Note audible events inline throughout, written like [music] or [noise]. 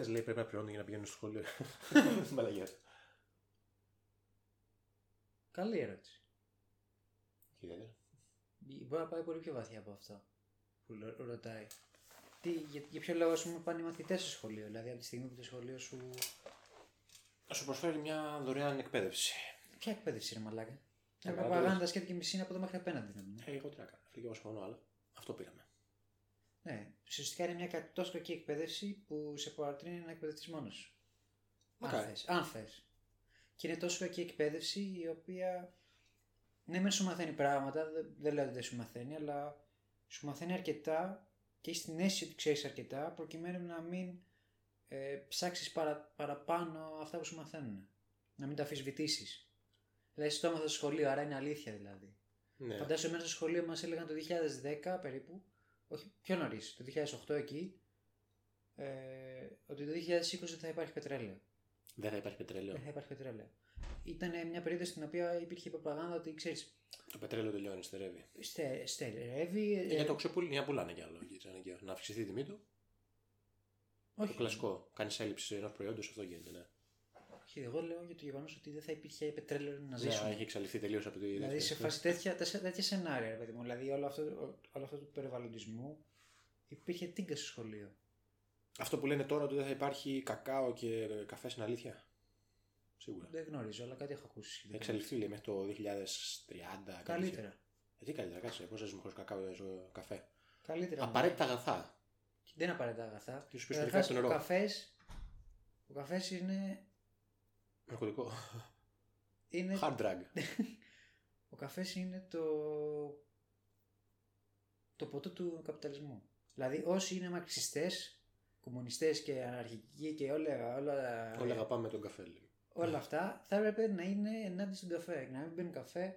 Μαθητέ λέει πρέπει να πληρώνουν για να πηγαίνουν στο σχολείο. [laughs] Μαλαγιά. Καλή ερώτηση. Ιδιαίτερα. Μπορεί να πάει πολύ πιο βαθιά από αυτό που λο- ρωτάει. Τι, για, για ποιο λόγο ας πούμε, πάνε οι μαθητές στο σχολείο, δηλαδή από τη στιγμή που το σχολείο σου. Να σου προσφέρει μια δωρεάν εκπαίδευση. Ποια εκπαίδευση είναι μαλάκα; Μια Καλά, προπαγάνδα σκέφτεται και μισή είναι από εδώ μέχρι απέναντι. να πούμε. Ε, εγώ τι να κάνω. Φίλε, εγώ συμφωνώ, αλλά αυτό πήραμε. Ναι, ουσιαστικά είναι μια κα- τόσο κακή εκπαίδευση που σε παρατρύνει να εκπαιδευτείς μόνος σου. Αν Μακάρι. θες. Αν θες. Και είναι τόσο κακή εκπαίδευση η οποία. Ναι, μεν σου μαθαίνει πράγματα, δεν, δεν λέω ότι δεν σου μαθαίνει, αλλά σου μαθαίνει αρκετά και έχει την αίσθηση ότι ξέρεις αρκετά προκειμένου να μην ε, ψάξεις παρα, παραπάνω αυτά που σου μαθαίνουν. Να μην τα αμφισβητήσει. Δηλαδή, στο έμαθα στο σχολείο, άρα είναι αλήθεια δηλαδή. Ναι. Φαντάζομαι εμένα στο σχολείο μας έλεγαν το 2010 περίπου, όχι πιο νωρίς, το 2008 εκεί, ε, ότι το 2020 δεν θα υπάρχει πετρέλαιο. Δεν θα υπάρχει πετρέλαιο. Δεν θα υπάρχει πετρέλαιο. Ήταν μια περίοδο στην οποία υπήρχε η προπαγάνδα ότι ξέρεις, Το πετρέλαιο τελειώνει, στερεύει. στε, στερεύει. ε, Για το ξεπουλ... για να πουλάνε κι άλλο. εκεί, σαν αγκαίο. Να αυξηθεί η τιμή του. όχι, Το κλασικό. Κάνεις έλλειψη ενό προϊόντος, αυτό γίνεται. Ναι. Όχι, εγώ λέω για το γεγονός ότι δεν θα υπήρχε πετρέλαιο να Ναι, ζήσουμε. έχει εξαλειφθεί τελείως από τη Δηλαδή σε δεύτερη. φάση τέτοια, τέσσερα- τέτοια σενάρια, ρε παιδί μου. Δηλαδή όλο αυτό, όλο αυτό του περιβαλλοντισμού υπήρχε τίγκα στο σχολείο. Αυτό που λένε τώρα ότι δεν θα υπάρχει κακάο και καφέ είναι αλήθεια. Σίγουρα. Δεν γνωρίζω, αλλά κάτι έχω ακούσει. Θα εξαλειφθεί λέει μέχρι το 2030. κάτι Καλύτερα. τέτοιο. Ε, τι καλύτερα, κάτσε. Πώς ζούμε χωρίς κακάο ή καφέ. Καλύτερα. Απαραίτητα αγαθά. Δεν είναι απαραίτητα αγαθά. Τι σου πεις Καταρχάς, στο ο νερό. καφές, ο καφές είναι, Ναρκωτικό. είναι Hard drug. [laughs] ο καφές είναι το, το ποτό του καπιταλισμού. Δηλαδή όσοι είναι μαρξιστές, κομμουνιστές και αναρχικοί και όλα, όλα, Όλα αγαπάμε τον καφέ. λέει. όλα αυτά θα έπρεπε να είναι ενάντια στον καφέ. Να μην πίνουν καφέ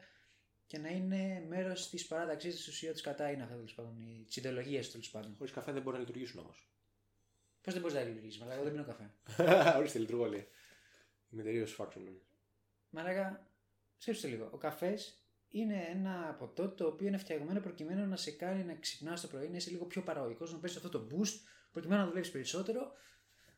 και να είναι μέρος της παράταξής της ουσία της κατά είναι αυτά τέλος πάντων, οι ιδεολογίες τέλος πάντων. Χωρίς καφέ δεν μπορεί να λειτουργήσουν όμως. Πώς δεν μπορείς να λειτουργήσεις, αλλά εγώ δεν πίνω καφέ. [laughs] Ορίστε, λειτουργώ λέει. Είμαι τελείω φάξον. Μαλάκα, σκέψτε λίγο. Ο καφές είναι ένα ποτό το οποίο είναι φτιαγμένο προκειμένου να σε κάνει να ξυπνάς το πρωί, να είσαι λίγο πιο παραγωγικός, να παίρνει αυτό το boost, προκειμένου να δουλεύει περισσότερο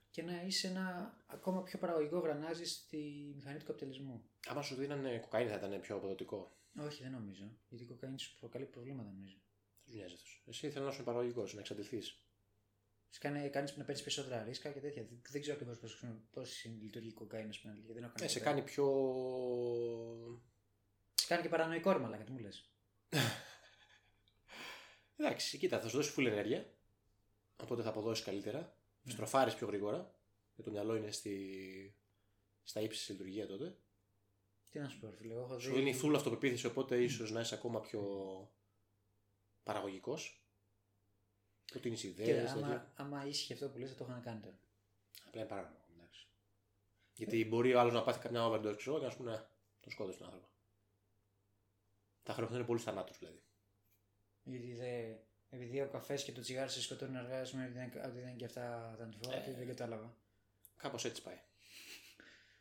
και να είσαι ένα ακόμα πιο παραγωγικό γρανάζι στη μηχανή του καπιταλισμού. Άμα σου δίνανε κοκαίνη θα ήταν πιο αποδοτικό. Όχι, δεν νομίζω. Γιατί η κοκαίνη σου προκαλεί προβλήματα, νομίζω. Δεν σου νοιάζει αυτός. Εσύ θέλω να είσαι παραγωγικός, να εξαντληθείς. Σε κάνει, κάνεις να παίρνεις περισσότερα ρίσκα και τέτοια. Δεν, δεν ξέρω ακριβώς πώς λειτουργεί η κοκαίνη, α πούμε. γιατί δεν έχω Ε, σε ιδέα. κάνει πιο. Σε κάνει και παρανοϊκό ρε μαλάκα, τι μου λες. [laughs] Εντάξει, κοίτα, θα σου δώσει full ενέργεια. Οπότε θα αποδώσεις καλύτερα. Ναι. Στροφάρεις πιο γρήγορα. Γιατί το μυαλό είναι στη... στα ύψης τη λειτουργία τότε. Τι να σου πω, ρε φίλε. Εγώ έχω Σου δει- δίνει full αυτοπεποίθηση, οπότε ίσως να είσαι ακόμα πιο παραγωγικός. Ότι είναι οι Και ιδέε. άμα, άμα ίσχυε αυτό που λες θα το είχαν κάνει τώρα. Απλά είναι παράνομο. εντάξει. Γιατί μπορεί ο άλλος να πάθει καμιά overdose ξέρω, και να σου πούνε «Α, τον σκότωσε τον άνθρωπο. Θα χρεωθούν πολλού θανάτους δηλαδή. Γιατί δε, επειδή ο καφές και το τσιγάρο σε σκοτώνουν αργά, ας πούμε, ότι δεν, ότι δεν είναι και αυτά θανατηφόρα, Ε. δεν κατάλαβα. Κάπως έτσι πάει. Α,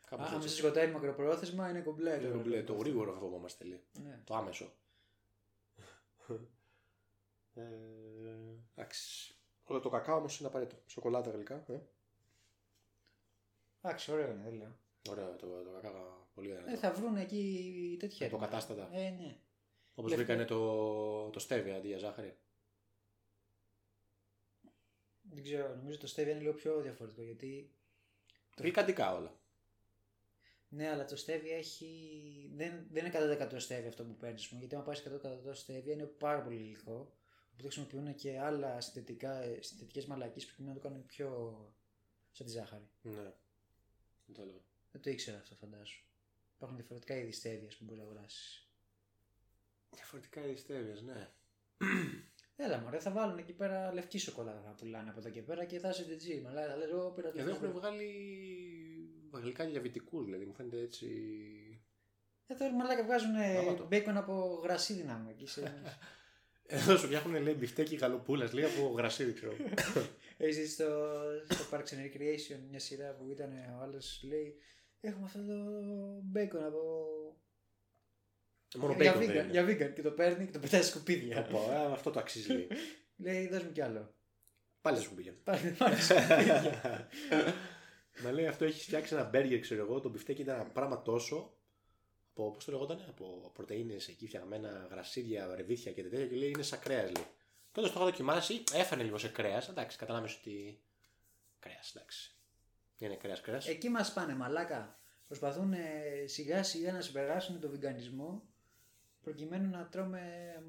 Κάπω Αν σε έτσι. σκοτάει μακροπρόθεσμα είναι κομπλέ. Το, μπλε, το γρήγορο φοβόμαστε λίγο. Ναι. Το άμεσο. Ε, εντάξει. Όλο το κακάο όμως είναι απαραίτητο. Σοκολάτα γλυκά. Ε. Εντάξει, ωραίο είναι, δεν λέω. Ωραίο το, το κακάο. Πολύ Ε, ωραίο. θα βρουν εκεί τέτοια. Υποκατάστατα. Ε, ναι. Όπως Λευκό. βρήκανε το, το στέβια αντί για ζάχαρη. Δεν ξέρω, νομίζω το stevia είναι λίγο πιο διαφορετικό γιατί. Γλυκαντικά όλα. Ναι, αλλά το stevia έχει. Δεν, δεν είναι 100% stevia αυτό που παίρνεις, γιατί αν πάει 100% stevia είναι πάρα πολύ υλικό. Οπότε χρησιμοποιούν και άλλα συνθετικές μαλακίες προκειμένου να το κάνουν πιο. σαν τη ζάχαρη. Ναι. Δεν το λέω. Δεν το ήξερα αυτό, φαντάσου. Υπάρχουν διαφορετικά είδη stevia που μπορεί να αγοράσεις. Διαφορετικά είδη στέβιας, ναι. Έλα μωρέ, θα βάλουν εκεί πέρα λευκή σοκολάτα θα πουλάνε από εδώ και πέρα και θα είσαι DG. Μαλά, θα λες, εγώ πήρα Εδώ λευκή. έχουν βγάλει γλυκά διαβητικούς, δηλαδή μου φαίνεται έτσι. Εδώ ρε μαλάκα βγάζουν Άμα το. μπέικον από γρασίδι να μου εκεί. [laughs] σε- Εδώ σου φτιάχνουν λέει μπιφτέκι γαλοπούλας, λέει από γρασίδι, ξέρω. Έχεις δει στο, στο Parks and Recreation μια σειρά που ήταν ο άλλος λέει Έχουμε αυτό το μπέικον από. Μόνο για, bacon δεν vegan, είναι. για vegan και το παίρνει και το πετάει στα σκουπίδια. Οπα, α, αυτό το αξίζει. λέει. λέει, δώσ' μου κι άλλο. Πάλι σε σκουπίδια. Πάλι πάλι σε σκουπίδια. Μα λέει αυτό έχει φτιάξει ένα μπέργκερ, ξέρω εγώ. Το μπιφτέκι ήταν ένα πράγμα τόσο. Από, πώς το λεγόταν, από πρωτενε εκεί φτιαγμένα, γρασίδια, ρεβίθια και τέτοια. Και λέει είναι σαν κρέας, λέει. Τότε το είχα δοκιμάσει, έφανε λίγο σε κρέας. Εντάξει, καταλάβει ότι. Κρέας, εντάξει. Δεν είναι κρέας, κρέας. Εκεί μας πάνε μαλάκα. Προσπαθούν ε, σιγά σιγά να συμπεράσουν τον βιγκανισμό προκειμένου να τρώμε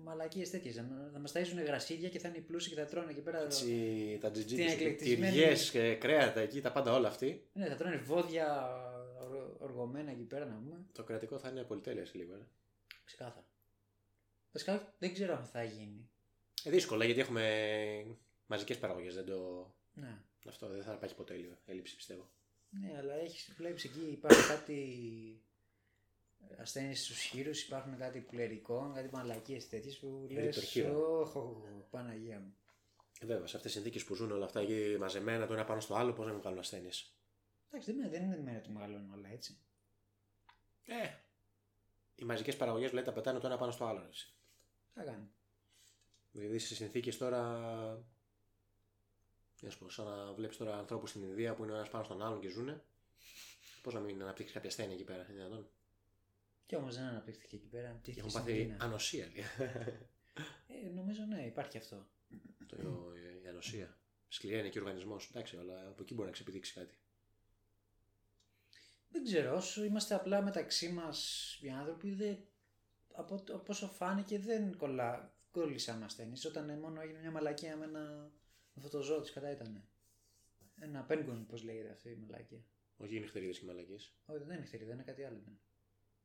μαλακίες τέτοιες. Να, να μας ταΐζουν γρασίδια και θα είναι οι πλούσιοι και θα τρώνε εκεί πέρα. Έτσι, τα την τζιτζίτια, εκλεκτισμένη- τυριές και κρέατα εκεί, τα πάντα όλα αυτοί. Ναι, θα τρώνε βόδια οργ- οργωμένα εκεί πέρα να πούμε. Το κρατικό θα είναι πολυτέλειας σε λίγο. Ε. Ξεκάθαρα. Βασικά δεν ξέρω αν θα γίνει. Ε, δύσκολα γιατί έχουμε μαζικές παραγωγές. Δεν το... Ναι. Αυτό δεν θα υπάρχει ποτέ λίγο έλλειψη πιστεύω. Ναι, αλλά έχεις, βλέπεις εκεί υπάρχουν κάτι ασθένειες στους χείρους, υπάρχουν κάτι πουλερικό, κάτι μαλακίες τέτοιες που Είναι λες το χείρο. «Ωχ, ωχ, Παναγία μου. Ε, βέβαια, σε αυτές τις συνθήκες που ζουν όλα αυτά εκεί μαζεμένα το ένα πάνω στο άλλο, πώς να μην κάνουν ασθένειες. Εντάξει, δεν, είναι- δεν είναι μέρα ότι μεγαλώνουν όλα έτσι. Ε, οι μαζικές παραγωγές λέει τα πετάνε το ένα πάνω στο άλλο. ρε, εσύ. Τι θα κάνουν; Δηλαδή σε συνθήκες τώρα. Τι να σου πω, σαν να βλέπεις τώρα ανθρώπους στην Ινδία που είναι ο ένας πάνω στον άλλον και ζουνε. Πώς να μην αναπτύξεις κάποια ασθένεια εκεί πέρα, είναι δυνατόν; Κι όμως δεν αναπτύχθηκε εκεί πέρα, αναπτύχθηκε Έχουν στην πάθει Κίνα. ανοσία, λέει. Ε, νομίζω ναι, υπάρχει αυτό. το, η ανοσία. Σκληραίνει και ο οργανισμός. Εντάξει, αλλά από εκεί μπορεί να ξεπηδείξει κάτι. Δεν ξέρω, όσο είμαστε απλά μεταξύ μας οι άνθρωποι, δεν, από, το- από όσο φάνηκε δεν κολλά, κόλλησαμε ασθένειες. Όταν ε, μόνο έγινε μια μαλακία με ένα με αυτό το ζώο της κατά ήταν. Ένα πένγκον, πώς λέγεται αυτή η μαλακία. Όχι νυχτερίδε και μαλακίες. Όχι, δεν είναι χτερίδα, είναι κάτι άλλο. Ναι.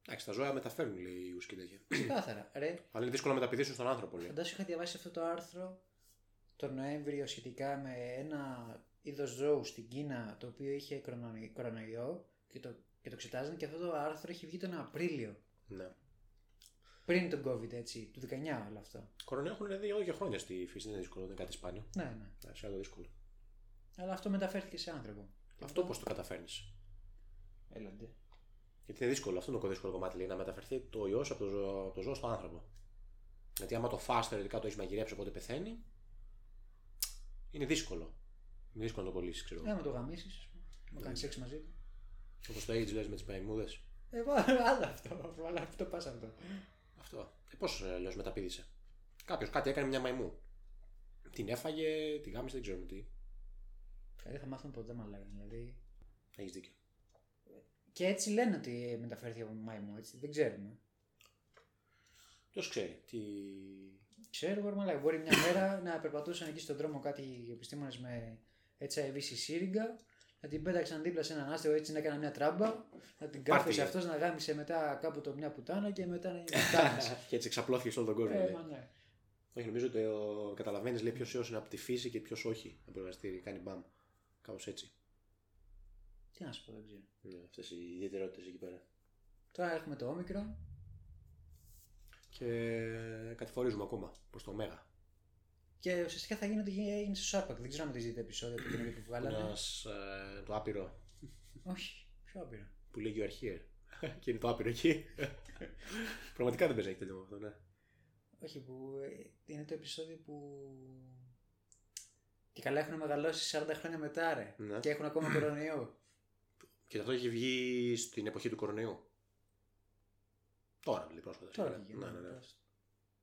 Εντάξει, τα ζώα μεταφέρουν λέει ιούς και τέτοια. Ξεκάθαρα. Ρε, Αλλά είναι δύσκολο να μεταπηδήσουν στον άνθρωπο, λέει. φαντάσου είχα διαβάσει αυτό το άρθρο το Νοέμβριο σχετικά με ένα είδος ζώου στην Κίνα το οποίο είχε κορονο- κορονοϊό και το, και το εξετάζαν και αυτό το άρθρο έχει βγει τον Απρίλιο. Ναι. Πριν τον COVID, έτσι, του 19 όλο αυτό. Κορονοϊό έχουν δηλαδή εδώ και χρόνια στη φύση, δεν είναι δύσκολο, δεν είναι κάτι σπάνιο. Ναι, ναι. Εντάξει, άλλο δύσκολο. Αλλά αυτό μεταφέρθηκε σε άνθρωπο. Αυτό πώς το καταφέρνεις; Έλαντε. Γιατί είναι δύσκολο, αυτό είναι το δύσκολο κομμάτι, λέει, να μεταφερθεί το ιός από το ζώο, από το ζώο στο άνθρωπο. Γιατί άμα το φας θεωρητικά το έχεις μαγειρέψει οπότε πεθαίνει, είναι δύσκολο. Είναι δύσκολο να το κολλήσεις, ξέρω. Ε, με το γαμίσεις, ας πούμε. Να Ναι. κάνει σεξ μαζί του. Όπως το AIDS λες με τις μαϊμούδε. Ε, βα- [laughs] άλλο αυτό. Αλλά αυτό πα αυτό. Αυτό. Ε, Πώς ε, λες μεταπίδησε. Κάποιος κάτι έκανε μια μαϊμού. Την έφαγε, τη γάμισε, δεν ξέρουμε τι. Δηλαδή θα μάθουμε ποτέ μαλάκα. Δηλαδή. Έχεις δίκιο. Και έτσι λένε ότι μεταφέρθηκε από μαϊμού, έτσι. Δεν ξέρουμε. Ποιος ξέρει. Τι... Ξέρω εγώ, μαλάκα. Μπορεί μια μέρα να περπατούσαν εκεί στον δρόμο κάτι επιστήμονες με HIV στη σύριγγα, να την πέταξαν δίπλα σε έναν άστεγο έτσι να έκανα μια τράμπα, να την κάφησε Πάρτι. αυτός να γάμισε μετά κάπου το μια πουτάνα και μετά να είναι πουτάνας. [laughs] και έτσι εξαπλώθηκε σε όλο τον κόσμο. ε, λέει. μα ναι. Όχι, νομίζω ότι ο... καταλαβαίνεις λέει ποιος ιό είναι από τη φύση και ποιος όχι από το εργαστήρι. Κάνει μπαμ. Κάπως έτσι. Τι να σου πω, δεν ξέρω. Ναι, Αυτές οι ιδιαιτερότητες εκεί πέρα. Τώρα έχουμε το όμικρο. Και κατηφορίζουμε ακόμα προς το Μέγα. Και ουσιαστικά θα γίνει ότι έγινε στο Σάρπακ. Δεν ξέρω αν τη δείτε επεισόδιο του καινούργιου που βγάλανε. Ένα ε, το άπειρο Όχι, πιο άπειρο; που λέγει ο Αρχίερ. και είναι το άπειρο εκεί. [laughs] Πραγματικά δεν παίζει να έχει τέτοιο με αυτό, ναι. Όχι, που ε, είναι το επεισόδιο που. Και καλά έχουν μεγαλώσει 40 χρόνια μετά, ρε. Ναι. Και έχουν ακόμα κορονοϊό. Και αυτό έχει βγει στην εποχή του κορονοϊού. Τώρα, δηλαδή πρόσφατα. Τώρα σίγουρα. βγήκε. Ναι, ναι, ναι.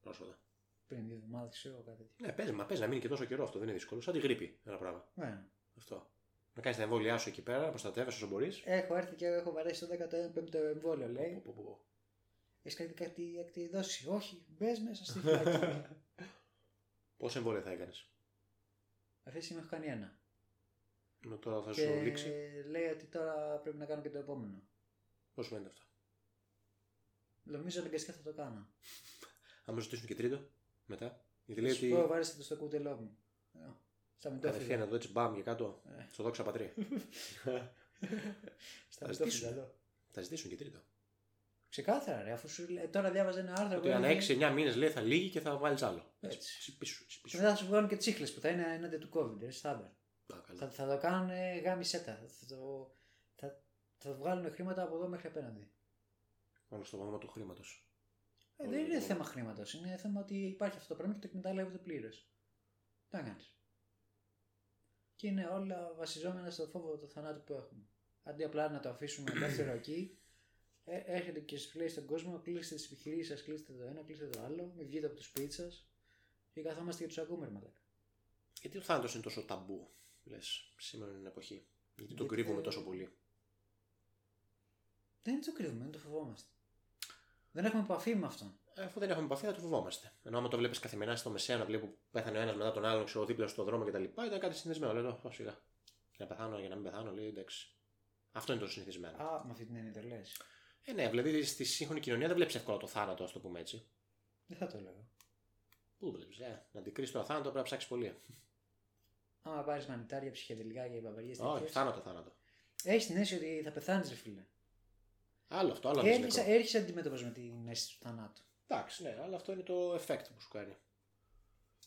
πρόσφατα. Πρόσφατα. Πριν δύο εβδομάδες, ξέρω κάτι τέτοιο. Ναι, παίζει, μα παίζει να μείνει και τόσο καιρό αυτό, δεν είναι δύσκολο. Σαν τη γρήπη ένα πράγμα. Ναι. Αυτό. Να κάνεις τα εμβόλια σου εκεί πέρα, να προστατεύεσαι όσο μπορείς. Έχω έρθει και έχω βαρέσει το 15ο εμβόλιο, λέει. Έχεις κάτι, κάτι, κάτι δώσει. Όχι, μπες μέσα στη φυλακή. [laughs] Πόσα εμβόλια θα έκανες; Αυτή τη στιγμή έχω κάνει ένα. Με τώρα θα σου Και λήξει. λέει ότι τώρα πρέπει να κάνω και το επόμενο. Πώς φαίνεται αυτό; Νομίζω αναγκαστικά θα το κάνω. [laughs] Αν με ζητήσουν και τρίτο, μετά. Γιατί Θα λέει σου ότι. πω, βάρεστε το στο κουτελό μου. Ε, Στα Κατευθείαν μητόφυλλα. εδώ έτσι μπαμ και κάτω. Ε. Στο δόξα πατρί. [laughs] Στα Θα μητόφυλλα ζητήσουν. εδώ. θα ζητήσουν και τρίτο. Ξεκάθαρα, ρε, αφού σου λέει, τώρα διάβαζα ένα άρθρο. Ότι που ανά έλεγε- 6-9 μήνες λέει θα λύγει και θα βάλεις άλλο. Έτσι. Έτσι. Πίσω, έτσι, Και πίσω. μετά θα σου βγάλουν και τσίχλες που θα είναι ενάντια του COVID, ρε, στάνταρ. Α, καλά. Θα, θα το κάνουν γάμισέ τα. Θα, το, θα, θα βγάλουν χρήματα από εδώ μέχρι απέναντι. Μόνο στο όνομα του χρήματος. Ε, δεν είναι θέμα χρήματος. Είναι θέμα ότι υπάρχει αυτό το πράγμα και το εκμεταλλεύεται πλήρως. Τι να κάνεις. και είναι όλα βασιζόμενα στο φόβο του θανάτου που έχουμε. Αντί απλά να το αφήσουμε [coughs] ελεύθερο εκεί, ε, έρχεται και σου λέει στον κόσμο: Κλείστε τις επιχειρήσεις σας, κλείστε το ένα, κλείστε το άλλο, μην βγείτε από το σπίτι σας και καθόμαστε και τους ακούμε, ρε μαλάκα. Γιατί ο θάνατος είναι τόσο ταμπού, λες, σήμερα την εποχή; Γιατί το Γιατί- κρύβουμε τόσο πολύ; Δεν το κρύβουμε, δεν το φοβόμαστε. Δεν έχουμε επαφή με αυτόν. Ε, Αφού δεν έχουμε επαφή, θα το φοβόμαστε. Ενώ άμα το βλέπεις καθημερινά στο μεσαία να βλέπει που πέθανε ο ένας μετά τον άλλον, ξέρω δίπλα στον δρόμο κτλ. Ήταν κάτι συνηθισμένο. Λέω, «Ω, σιγά. Για να πεθάνω, για να μην πεθάνω, λέει εντάξει. Αυτό είναι το συνηθισμένο. Α, με αυτή την έννοια το λες. Ε, ναι, δηλαδή στη σύγχρονη κοινωνία δεν βλέπεις εύκολα το θάνατο, ας το πούμε έτσι. Δεν θα το λέω. Πού βλέπεις, ε, να αντικρίσεις το θάνατο πρέπει να ψάξεις πολύ. Άμα πάρεις μανιτάρια, ψυχεδελικά και μπαμπαριέ Όχι, τέτοιες. θάνατο, θάνατο. Έχεις την αίσθηση ότι θα πεθάνεις, ρε φίλε. Άλλο αυτό, άλλο Έρχεσαι, αντίστοιχο. έρχεσαι αντιμέτωπος με την αίσθηση του θανάτου. Εντάξει, ναι, αλλά αυτό είναι το effect που σου κάνει.